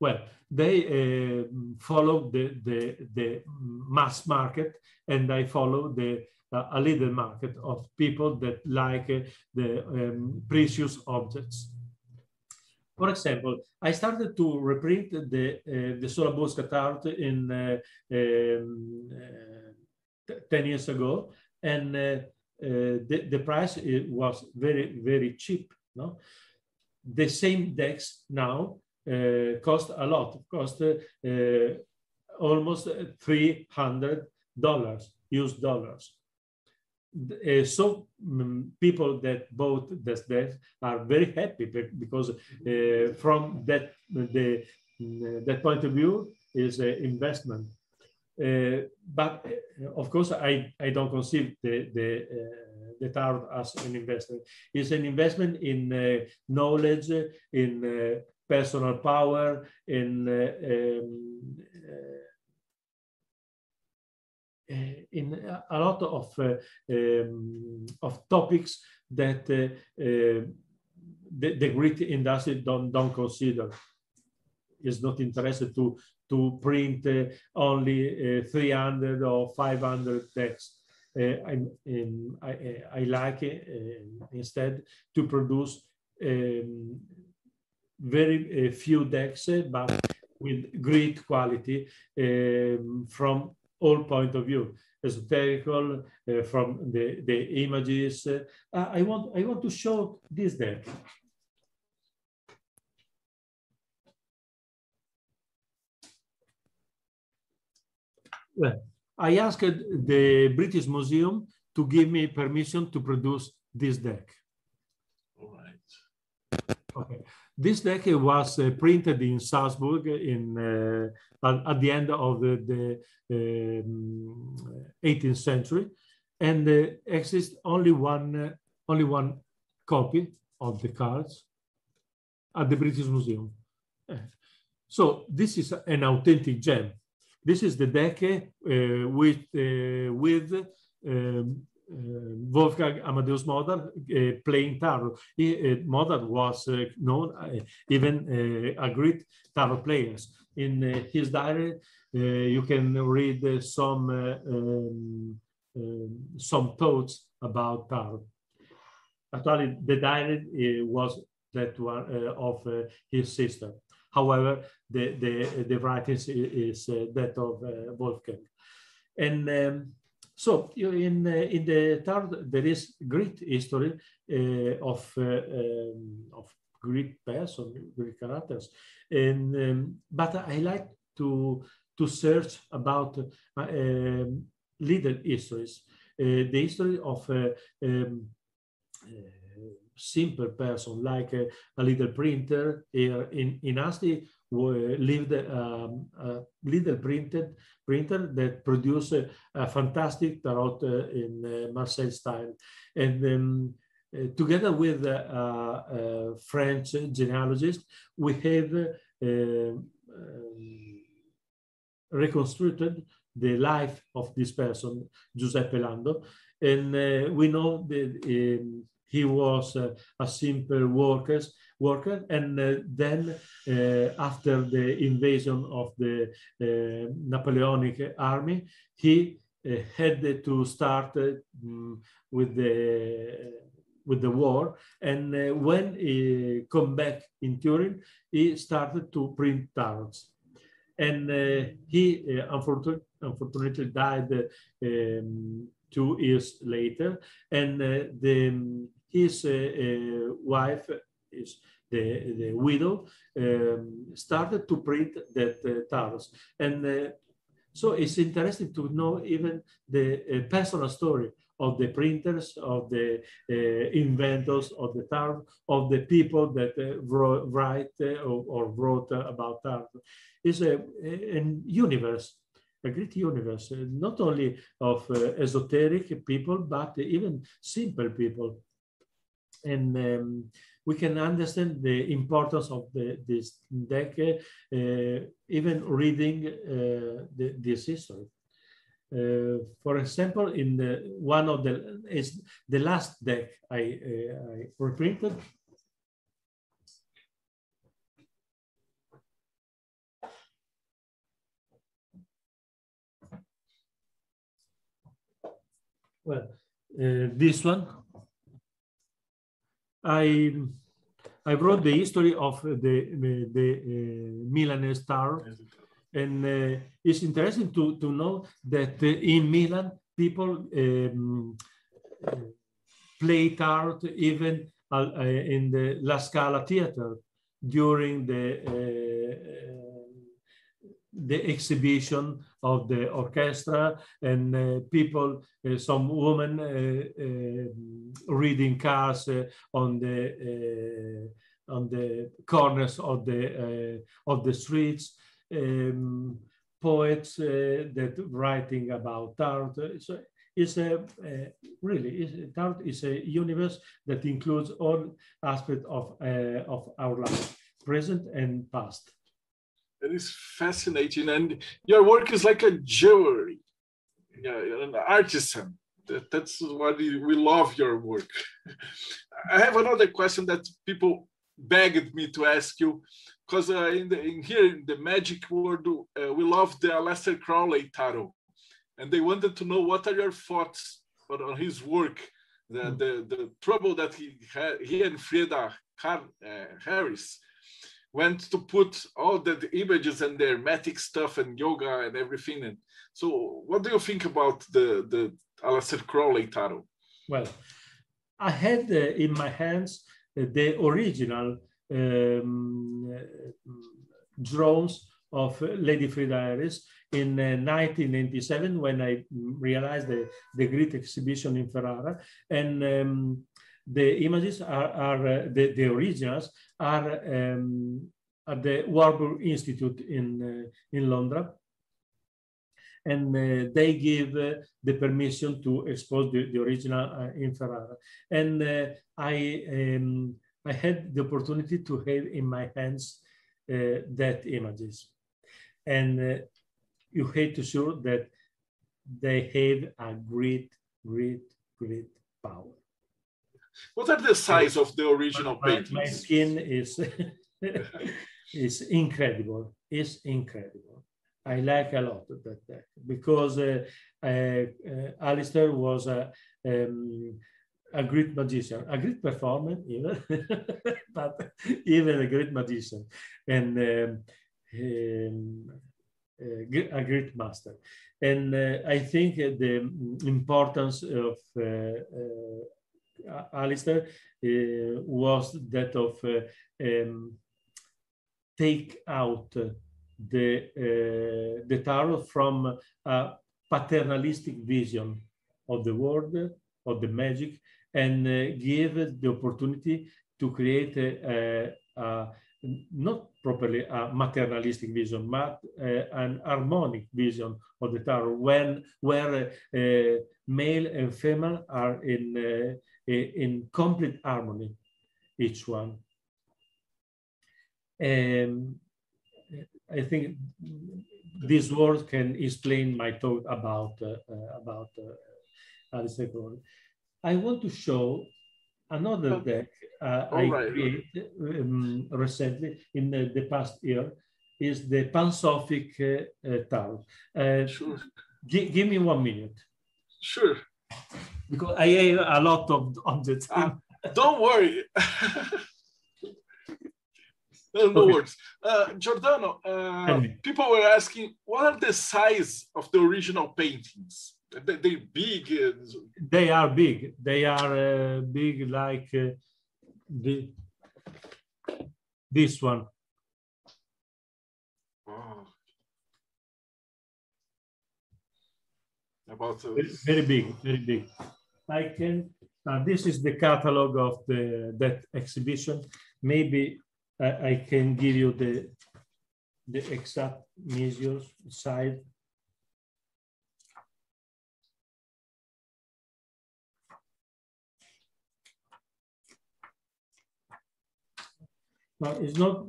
Well, they uh, follow the, the, the mass market and I follow the uh, a little market of people that like uh, the um, precious objects. For example, I started to reprint the uh, the Solarabusca tarot in uh, um, uh, 10 years ago, and the, the price was very, very cheap. No? The same decks now cost a lot, cost almost $300 US dollars uh, so um, people that bought this debt are very happy because uh, from that the uh, that point of view is an investment. Uh, but uh, of course, I, I don't consider the the, uh, the as an investment. It's an investment in knowledge, in personal power in um, in a lot of um, of topics that the, the Greek industry don't don't consider is not interested to to print uh, only uh, 300 or 500 texts. Uh, um, I, I, like instead to produce um, very few decks, but with great quality um, from all point of view esoterical uh, from the, the images. Uh, I want I want to show this deck. Well, I asked the British Museum to give me permission to produce this deck. All right. Okay. This deck was uh, printed in Salzburg in uh, at, at, the end of the, the um, 18th century, and uh, exists only one uh, only one copy of the cards at the British Museum. Uh, so this is an authentic gem. This is the deck uh, with, uh, with um, uh, Wolfgang Amadeus Mozart playing tarot. He, Mozart was known, even a great tarot player. In his diary, you can read some um, um, some thoughts about tarot. Actually, the diary was that one uh, of uh, his sister. However, the, the, the writings is, uh, that of uh, Wolfgang. And um, so in, uh, in the third, there is great history of, um, of Greek person, Greek characters. And, um, but I like to, to search about uh, um, little histories. Uh, the history of uh, um, simple person like a, a little printer here in, in Asti who lived um, a little printed printer that produced a, a fantastic tarot uh, in uh, Marseille style. And um, uh, together with a French genealogist, we have um, reconstructed the life of this person, Giuseppe Lando. And uh, we know that um, he was uh, a simple worker, worker and uh, then uh, after the invasion of the Napoleonic army, he had to start um, with the with the war. And uh, when he come back in Turin, he started to print tarots. And uh, he uh, unfortunately, unfortunately died um, two years later. And the his uh, uh, wife is the, the widow um, started to print that uh, tarots. And so it's interesting to know even the personal story of the printers, of the uh, inventors of the tarot, of the people that uh, wrote, write uh, or, or, wrote about tarot. It's a, a, universe, a great universe, not only of esoteric people, but even simple people and um, we can understand the importance of the, this deck, uh, even reading uh, the, this history. Uh, for example, in the, one of the is the last deck I, uh, I reprinted. Well, uh, this one I I wrote the history of the the, uh, Milan Star, and uh, it's interesting to to know that uh, in Milan people um, play art even in the La Scala theater during the the exhibition of the orchestra and uh, people, uh, some women uh, uh reading cards uh, on the on the corners of the of the streets, um, poets that writing about art. So it's a really it's, art is a universe that includes all aspects of of our life. present and past. It is fascinating, and your work is like a jewelry, yeah, an artisan. That, that's what we love your work. I have another question that people begged me to ask you, because uh, in, in here in the magic world, uh, we love the Aleister Crowley tarot, and they wanted to know what are your thoughts on his work, the, mm. the, the trouble that he had, he and Frieda Har, uh, Harris went to put all the, images and their hermetic stuff and yoga and everything. And so, what do you think about the the Aleister Crowley tarot? Well, I had uh, in my hands uh, the original um, drones of Lady Frieda Harris in uh, 1997 when I realized the, the great exhibition in Ferrara. And um, the images are, are uh, the, the originals are um, at the Warburg Institute in, uh, in London. And uh, they give uh, the permission to expose the, the original uh, in Ferrara. And uh, I, um, I had the opportunity to have in my hands that images. And you have to show that they have a great, great, great power. What are the size of the original my, paintings? My skin is is incredible. Is incredible. I like a lot of that because uh, uh, uh, Aleister was a um, a great magician, a great performer, even, but even a great magician, and um, um, a great master. And uh, I think the importance of uh, uh, was that of uh, um, take out the, uh, the tarot from a paternalistic vision of the world, of the magic, and give the opportunity to create a, a, a not properly a maternalistic vision, but uh, an harmonic vision of the tarot, when where uh, male and female are in in complete harmony, each one. And I think this word can explain my thought about uh, uh, about uh, Crowley. I want to show another oh. deck uh, I right. created um, recently in the, the, past year is the Pan-Sophic uh, uh, Tarot. Uh, sure. give me one minute. Sure because I ate a lot of on objects. Uh, don't worry. no, no okay. worries. Uh, Giordano, uh, people were asking, what are the size of the original paintings? They, they big? They are big. They are uh, big like uh, the, this one. About uh, very big, very big. I can, uh, this is the catalog of the that exhibition. Maybe I, I can give you the, the exact measures side. No, it's not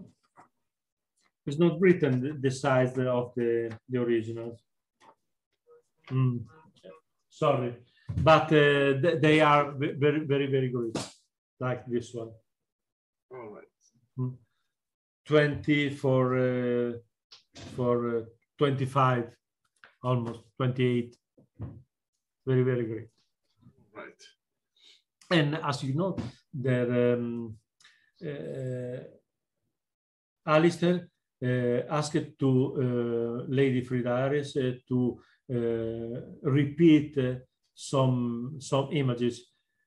it's not written the size of the the originals. Mm. Sorry but uh, they are very, very, very good, like this one. All right. Hmm. 20 for, uh, for uh, 25, almost 28. Very, very great. Right. And as you know, the um, uh, Aleister uh, asked to uh, Lady Frieda Harris uh, to uh, repeat some some images.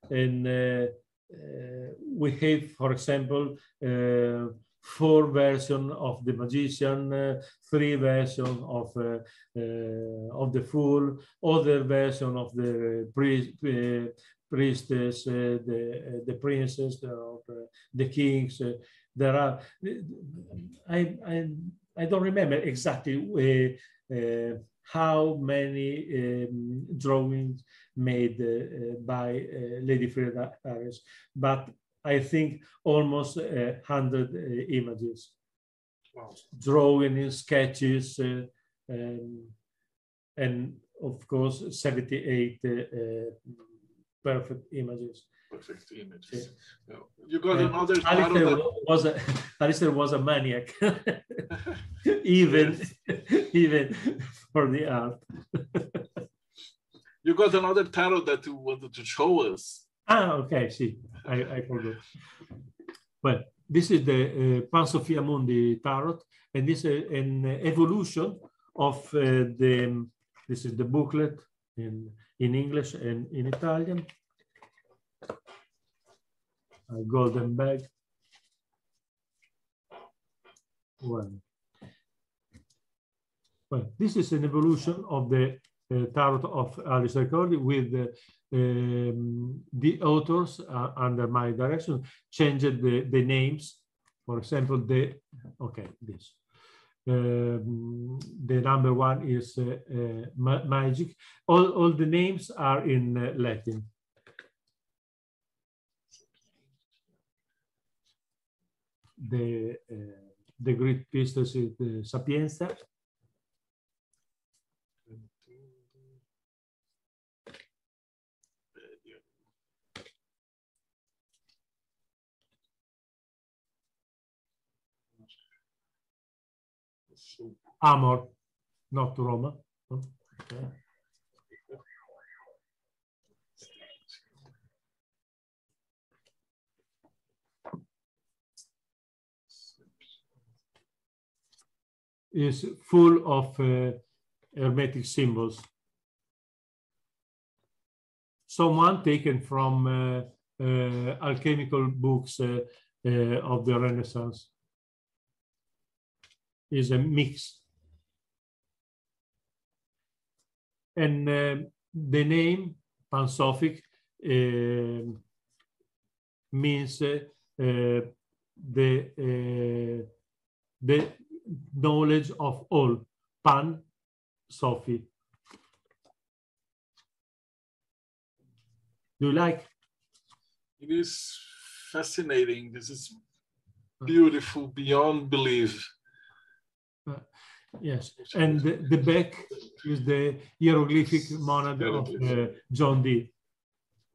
And uh, uh, we have for example uh, four version of the magician uh, three version of uh, uh, of the fool other version of the priest priestess the the princess of the kings there are I, I i don't remember exactly how many um, drawings made uh, by uh, Lady Frieda Harris. But I think, almost a hundred uh, images, Wow. drawing in sketches, uh, um, and of course, 78 uh, uh, perfect images. Perfect images. Yeah. You got And another Aleister was a Aleister was a maniac, even even for the art. You got another tarot that you wanted to show us. Ah, okay, see, I, I forgot. Well, this is the uh, Pan Sofia Mundi tarot, and this is an evolution of uh, the. This is the booklet in in English and in Italian. A golden bag. Well, well, this is an evolution of the tarot of Aleister Crowley with the um, the authors uh, under my direction changed the, the names. For example, the okay, this. Um, the number one is uh, uh, ma magic. All, all the names are in uh, Latin. The uh, the Greek pistos is the Sapienza. Amor, not Roma. Okay. Is full of uh, hermetic symbols. Someone taken from uh, uh, alchemical books uh, uh, of the Renaissance. Is a mix and uh, the name Pansophic uh, means uh, uh, the uh, the knowledge of all Pan Sophie. Do you like? it is fascinating. This is beautiful beyond belief. Yes, and the, the back is the hieroglyphic monad of uh, John Dee.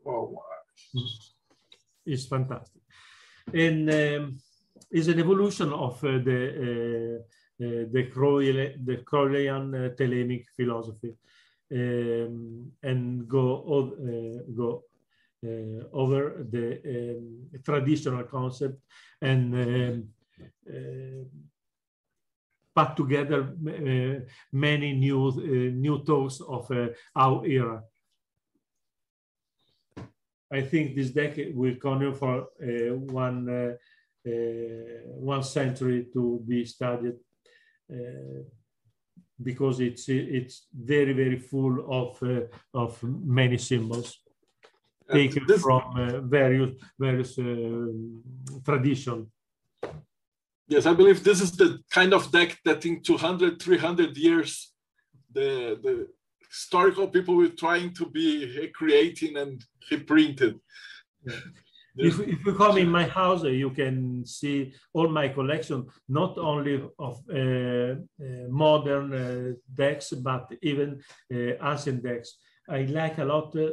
Wow. It's fantastic, and um, is an evolution of uh, the uh, uh, the Crowley, the Crowleyan uh, Thelemic philosophy, um, and go uh, go uh, over the um, traditional concept and um, put together uh, many new uh, new thoughts of uh, our era. I think this deck will continue for one one century to be studied because it's it's very very full of uh, of many symbols taken from uh, various various uh, tradition. Yes, I believe this is the kind of deck that in 200, 300 years, the, the historical people were trying to be recreating and reprinted. Yeah. If, if you come in my house, you can see all my collection, not only of uh, uh, modern uh, decks, but even uh, ancient decks. I like a lot uh,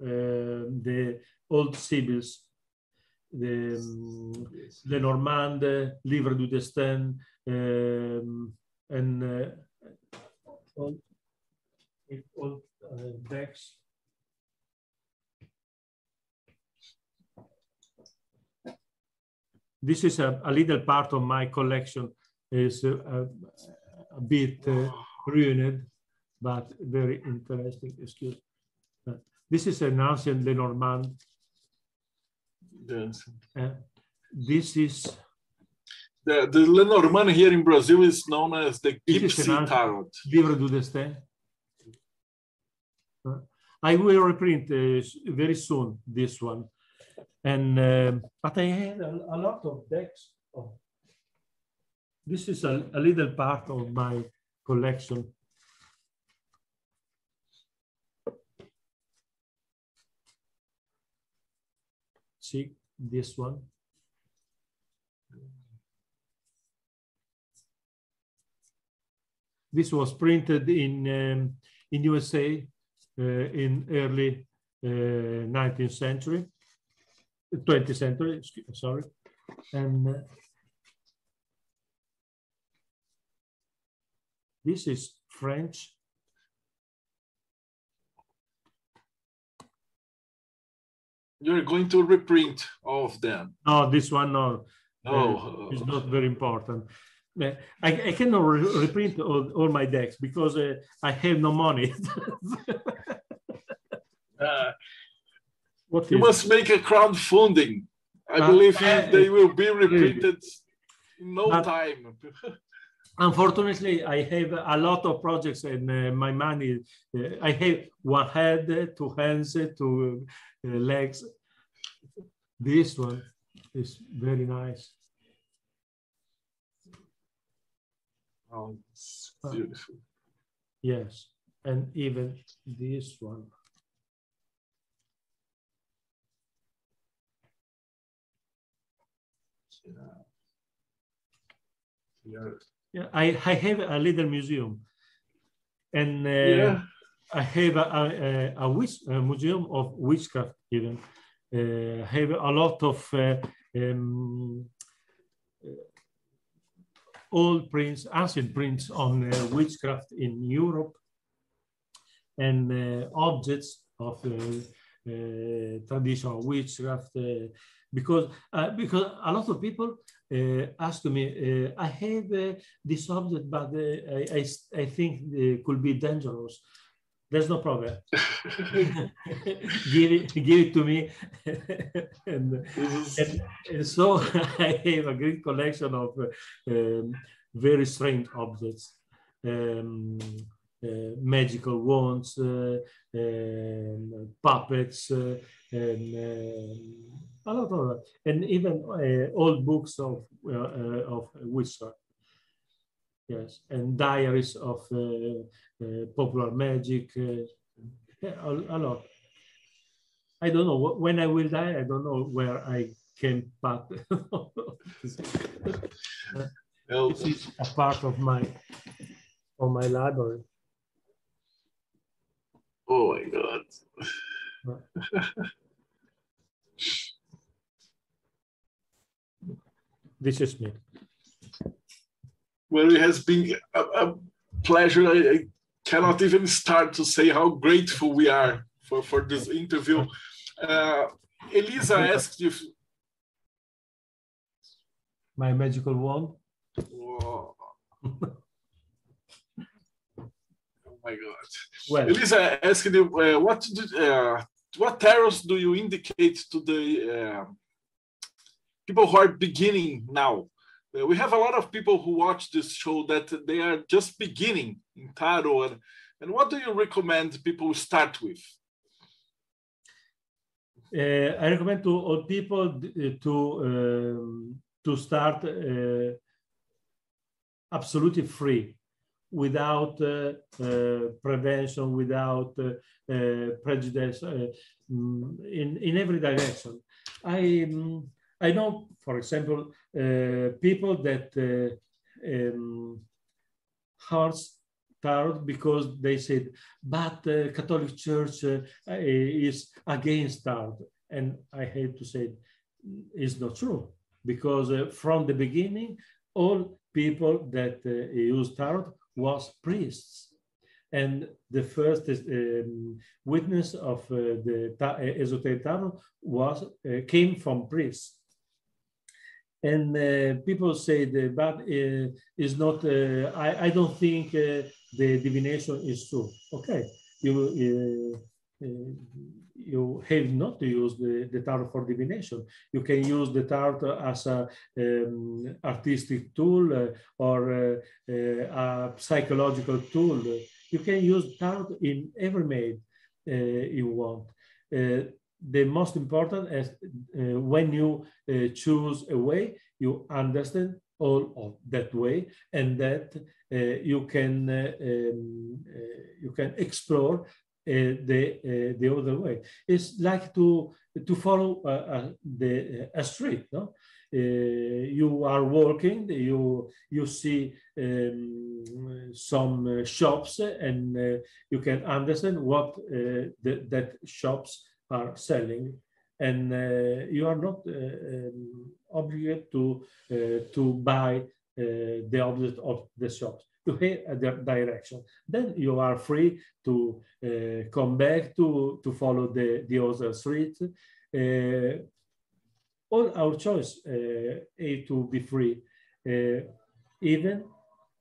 the old Sibyls, the um, Livre du Destin, um, and uh, all, all uh, decks. this is a, a little part of my collection. Is a, a, a bit uh, ruined but very interesting. Excuse Uh, this is an ancient lenormand yes. uh, this is The, the Lenormand here in Brazil is known as the This is Gypsy an art- Tarot. livre du destin Uh, i will reprint uh, very soon this one and um, but i had a, a lot of decks of this is a, a little part of my collection see this one. This was printed in um, in USA uh, in early uh, 19th century, 20th century, sorry, and uh, this is French. You're going to reprint all of them. No, this one no. No, it's not very important. Uh, I, I cannot re reprint all, all, my decks because uh, I have no money. uh, what you must make a crowdfunding. I Uh, believe uh, they will be reprinted in no But- time. Unfortunately, I have a lot of projects and uh, my money, uh, I have one head, uh, two hands, uh, two uh, legs. This one is very nice. oh, it's beautiful. Yes, and even this one. Yeah. Yeah. Yeah, I, I have a little museum, and uh, Yeah. I have a, a, a, witch, a museum of witchcraft even. Uh, I have a lot of uh, um, uh, old prints, ancient prints on uh, witchcraft in Europe and uh, objects of uh, uh, traditional witchcraft. Uh, because uh, because a lot of people uh, ask me, uh, I have uh, this object, but uh, I, I, I think it could be dangerous. There's no problem. give it, give it to me. and, and, and so I have a great collection of uh, um, very strange objects, um, uh, magical wands, uh, um, puppets, uh, and um, a lot of that. and even uh, old books of uh, uh, of wizard. Yes, and diaries of uh, uh, popular magic. Uh, yeah, a, a lot. I don't know when I will die. I don't know where I can put. well, is a part of my of my library. Oh my God. This is me. Well, it has been a, a pleasure. I, I cannot even start to say how grateful we are for, for this interview. Uh, Elisa asked if. My magical wand. My God. Well, Elisa asked you, uh, what did, uh, what tarots do you indicate to the uh, people who are beginning now? Uh, we have a lot of people who watch this show that they are just beginning in tarot. And, and what do you recommend people start with? uh, I recommend to all people uh, to um, to start uh, absolutely free, without uh, uh, prevention, without uh, prejudice, mm, in in every direction. I um, I know, for example, people that um, hearts tarot because they said, but uh, Catholic Church uh, is against tarot. And I hate to say it's not true because uh, from the beginning, all people that used tarot was priests. And the first um, witness of uh, the ta- esoteric tarot was uh, came from priests. And uh, people say that, but uh, is not. Uh, I, I don't think uh, the divination is true. Okay, you uh, uh, you have not to use the, the tarot for divination. You can use the tarot as a um, artistic tool uh, or uh, uh, a psychological tool. You can use tarot in every made you want. The most important is uh, when you uh, choose a way, you understand all of that way, and that uh, you can um, you can explore the the other way. It's like to to follow the a street, no? Uh, you are walking, you you see um, some uh, shops, and uh, you can understand what the, that shops are selling, and you are not um, obligated to to buy the object of the shops to a direction. Then you are free to uh, come back to, to follow the, the other street. Uh, all our choice uh, to be free, uh, even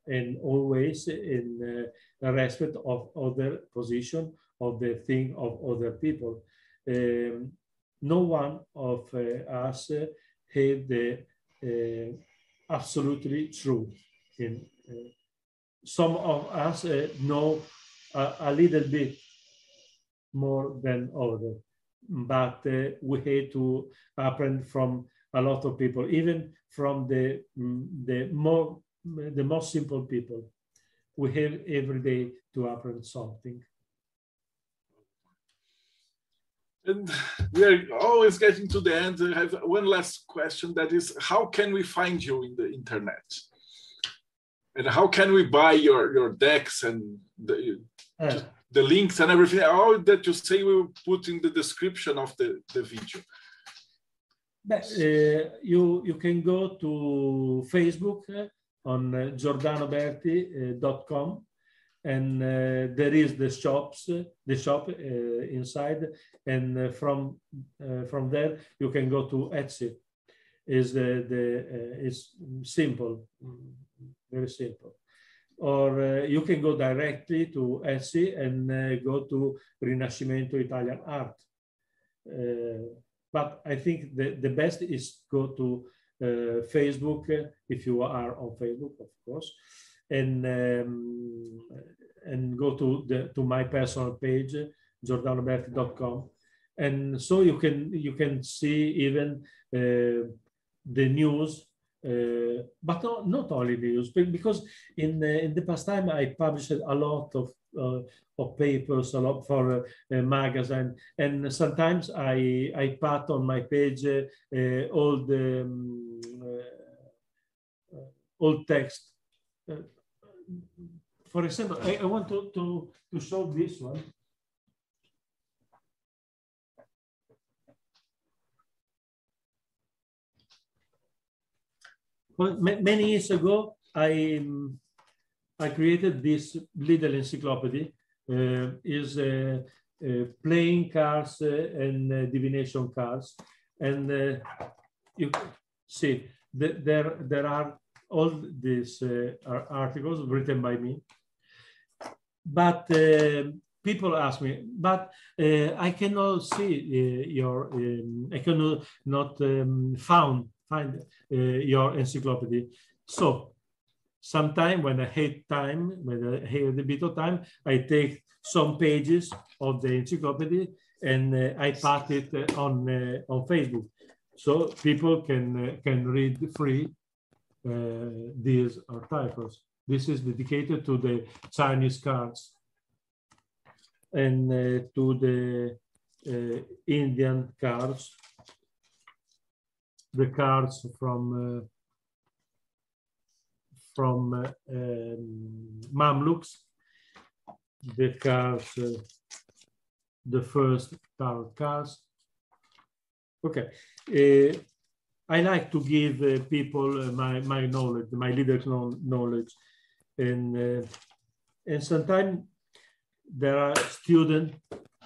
and always in uh, respect of other position of the thing of other people. Um, no one of uh, us uh, had the uh, absolutely true. In, some of us know a, a, little bit more than others but uh, we had to apprehend from a lot of people, even from the mm, the more the most simple people. We have every day to apprehend something. And we are always getting to the end. I have one last question that is how can we find you in the internet? And how can we buy your, your decks and the, the links and everything, all that you say we will put in the description of the, the video. But, uh, you, you can go to Facebook uh, on uh, giordanoberti.com uh, and uh, there is the shops, the shop inside, and from from there you can go to Etsy. Is the the is simple, very simple or uh, you can go directly to Etsy and uh, go to Rinascimento Italian Art. Uh, but I think the, the best is go to uh, Facebook, if you are on Facebook, of course, and um, and go to the to my personal page, giordanoberti.com. And so you can you can see even uh, the news uh, but not, not only news, because in, uh, in the past time I published a lot of, uh, of papers, a lot for magazine, and sometimes I, I put on my page all the um, old text. for example, I, I want to, to, to show this one. Many years ago, I, I created this little encyclopedia. Uh, is uh, uh, playing cards uh, and uh, divination cards. And uh, you see, th there, there are all these articles written by me. But people ask me, but I cannot see your, um, I cannot not um, found find uh, your encyclopedia. So sometime when I hate time, when I hate a bit of time, I take some pages of the encyclopedia and uh, I put it uh, on uh, on Facebook, so people can uh, can read free these articles. This is dedicated to the Chinese cards and to the Indian cards the cards from uh, from uh, um, Mamluks, the cards, uh, the first tarot cards. Okay, uh, I like to give uh, people uh, my my knowledge, my leader's knowledge, and and sometimes there are student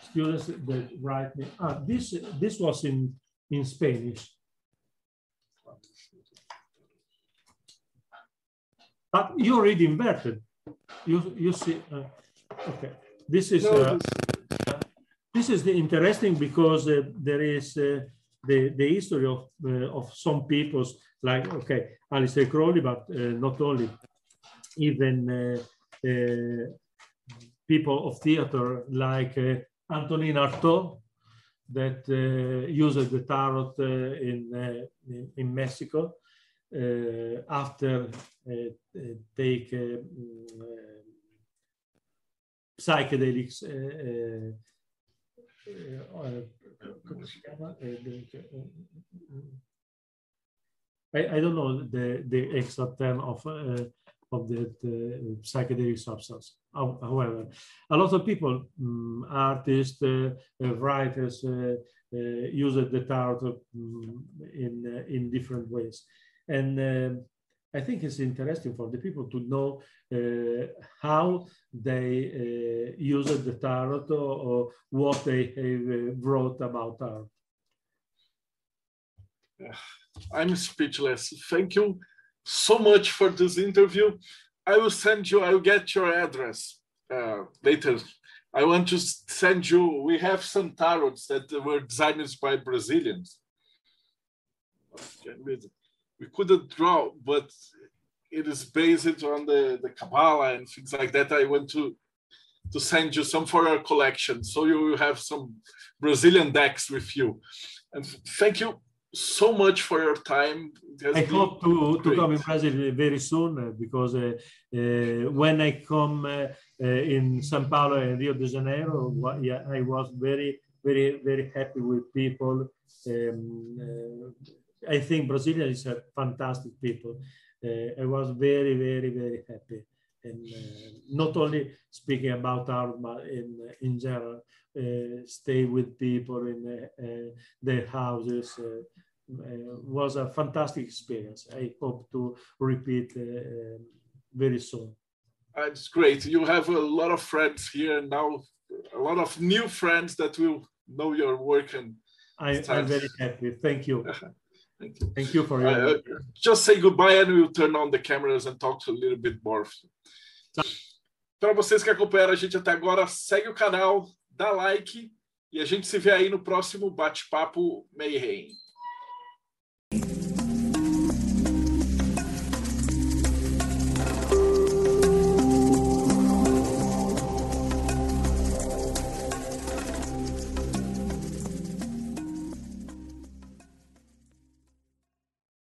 students that write me. Ah, this this was in in Spanish But you already inverted. You you see. Uh, okay, this is uh, this is the interesting because uh, there is uh, the the history of uh, of some peoples like okay Aleister Crowley, but uh, not only even people of theater like Antonin Artaud that used the tarot in, in, in Mexico uh, after uh, uh, take mm, psychedelics. Uh, uh, I, I don't know the, the exact term of of the, psychedelic substance. However, a lot of people, um, artists, uh, uh, writers, uh, use the tarot um, in in different ways, and I think it's interesting for the people to know uh, how they uh, use the tarot or, what they have uh, wrote about tarot. I'm speechless. Thank you so much for this interview. I will send you, I will get your address uh, later. I want to send you, we have some tarots that were designed by Brazilians. We couldn't draw, but it is based on the, the Kabbalah and things like that. I want to to send you some for your collection. So you will have some Brazilian decks with you. And thank you so much for your time. I hope to, to come in Brazil very soon uh, because uh, uh, when I come uh, uh, in Sao Paulo and Rio de Janeiro, yeah, I was very, very, very happy with people. Um, uh, I think Brazilians are fantastic people. Uh, I was very, very, very happy. And uh, not only speaking about art, but in, in general, uh, stay with people in their houses, uh, was a fantastic experience. I hope to repeat uh, um, very soon. It's great. You have a lot of friends here now, a lot of new friends that will know your work. And I, am very happy. Thank you. Thank you. Thank you for your. Uh, just say goodbye and we'll turn on the cameras and talk a little bit more. Para vocês que acompanharam a gente até agora, segue o canal, dá like e a gente se vê aí no próximo bate-papo Mayhem.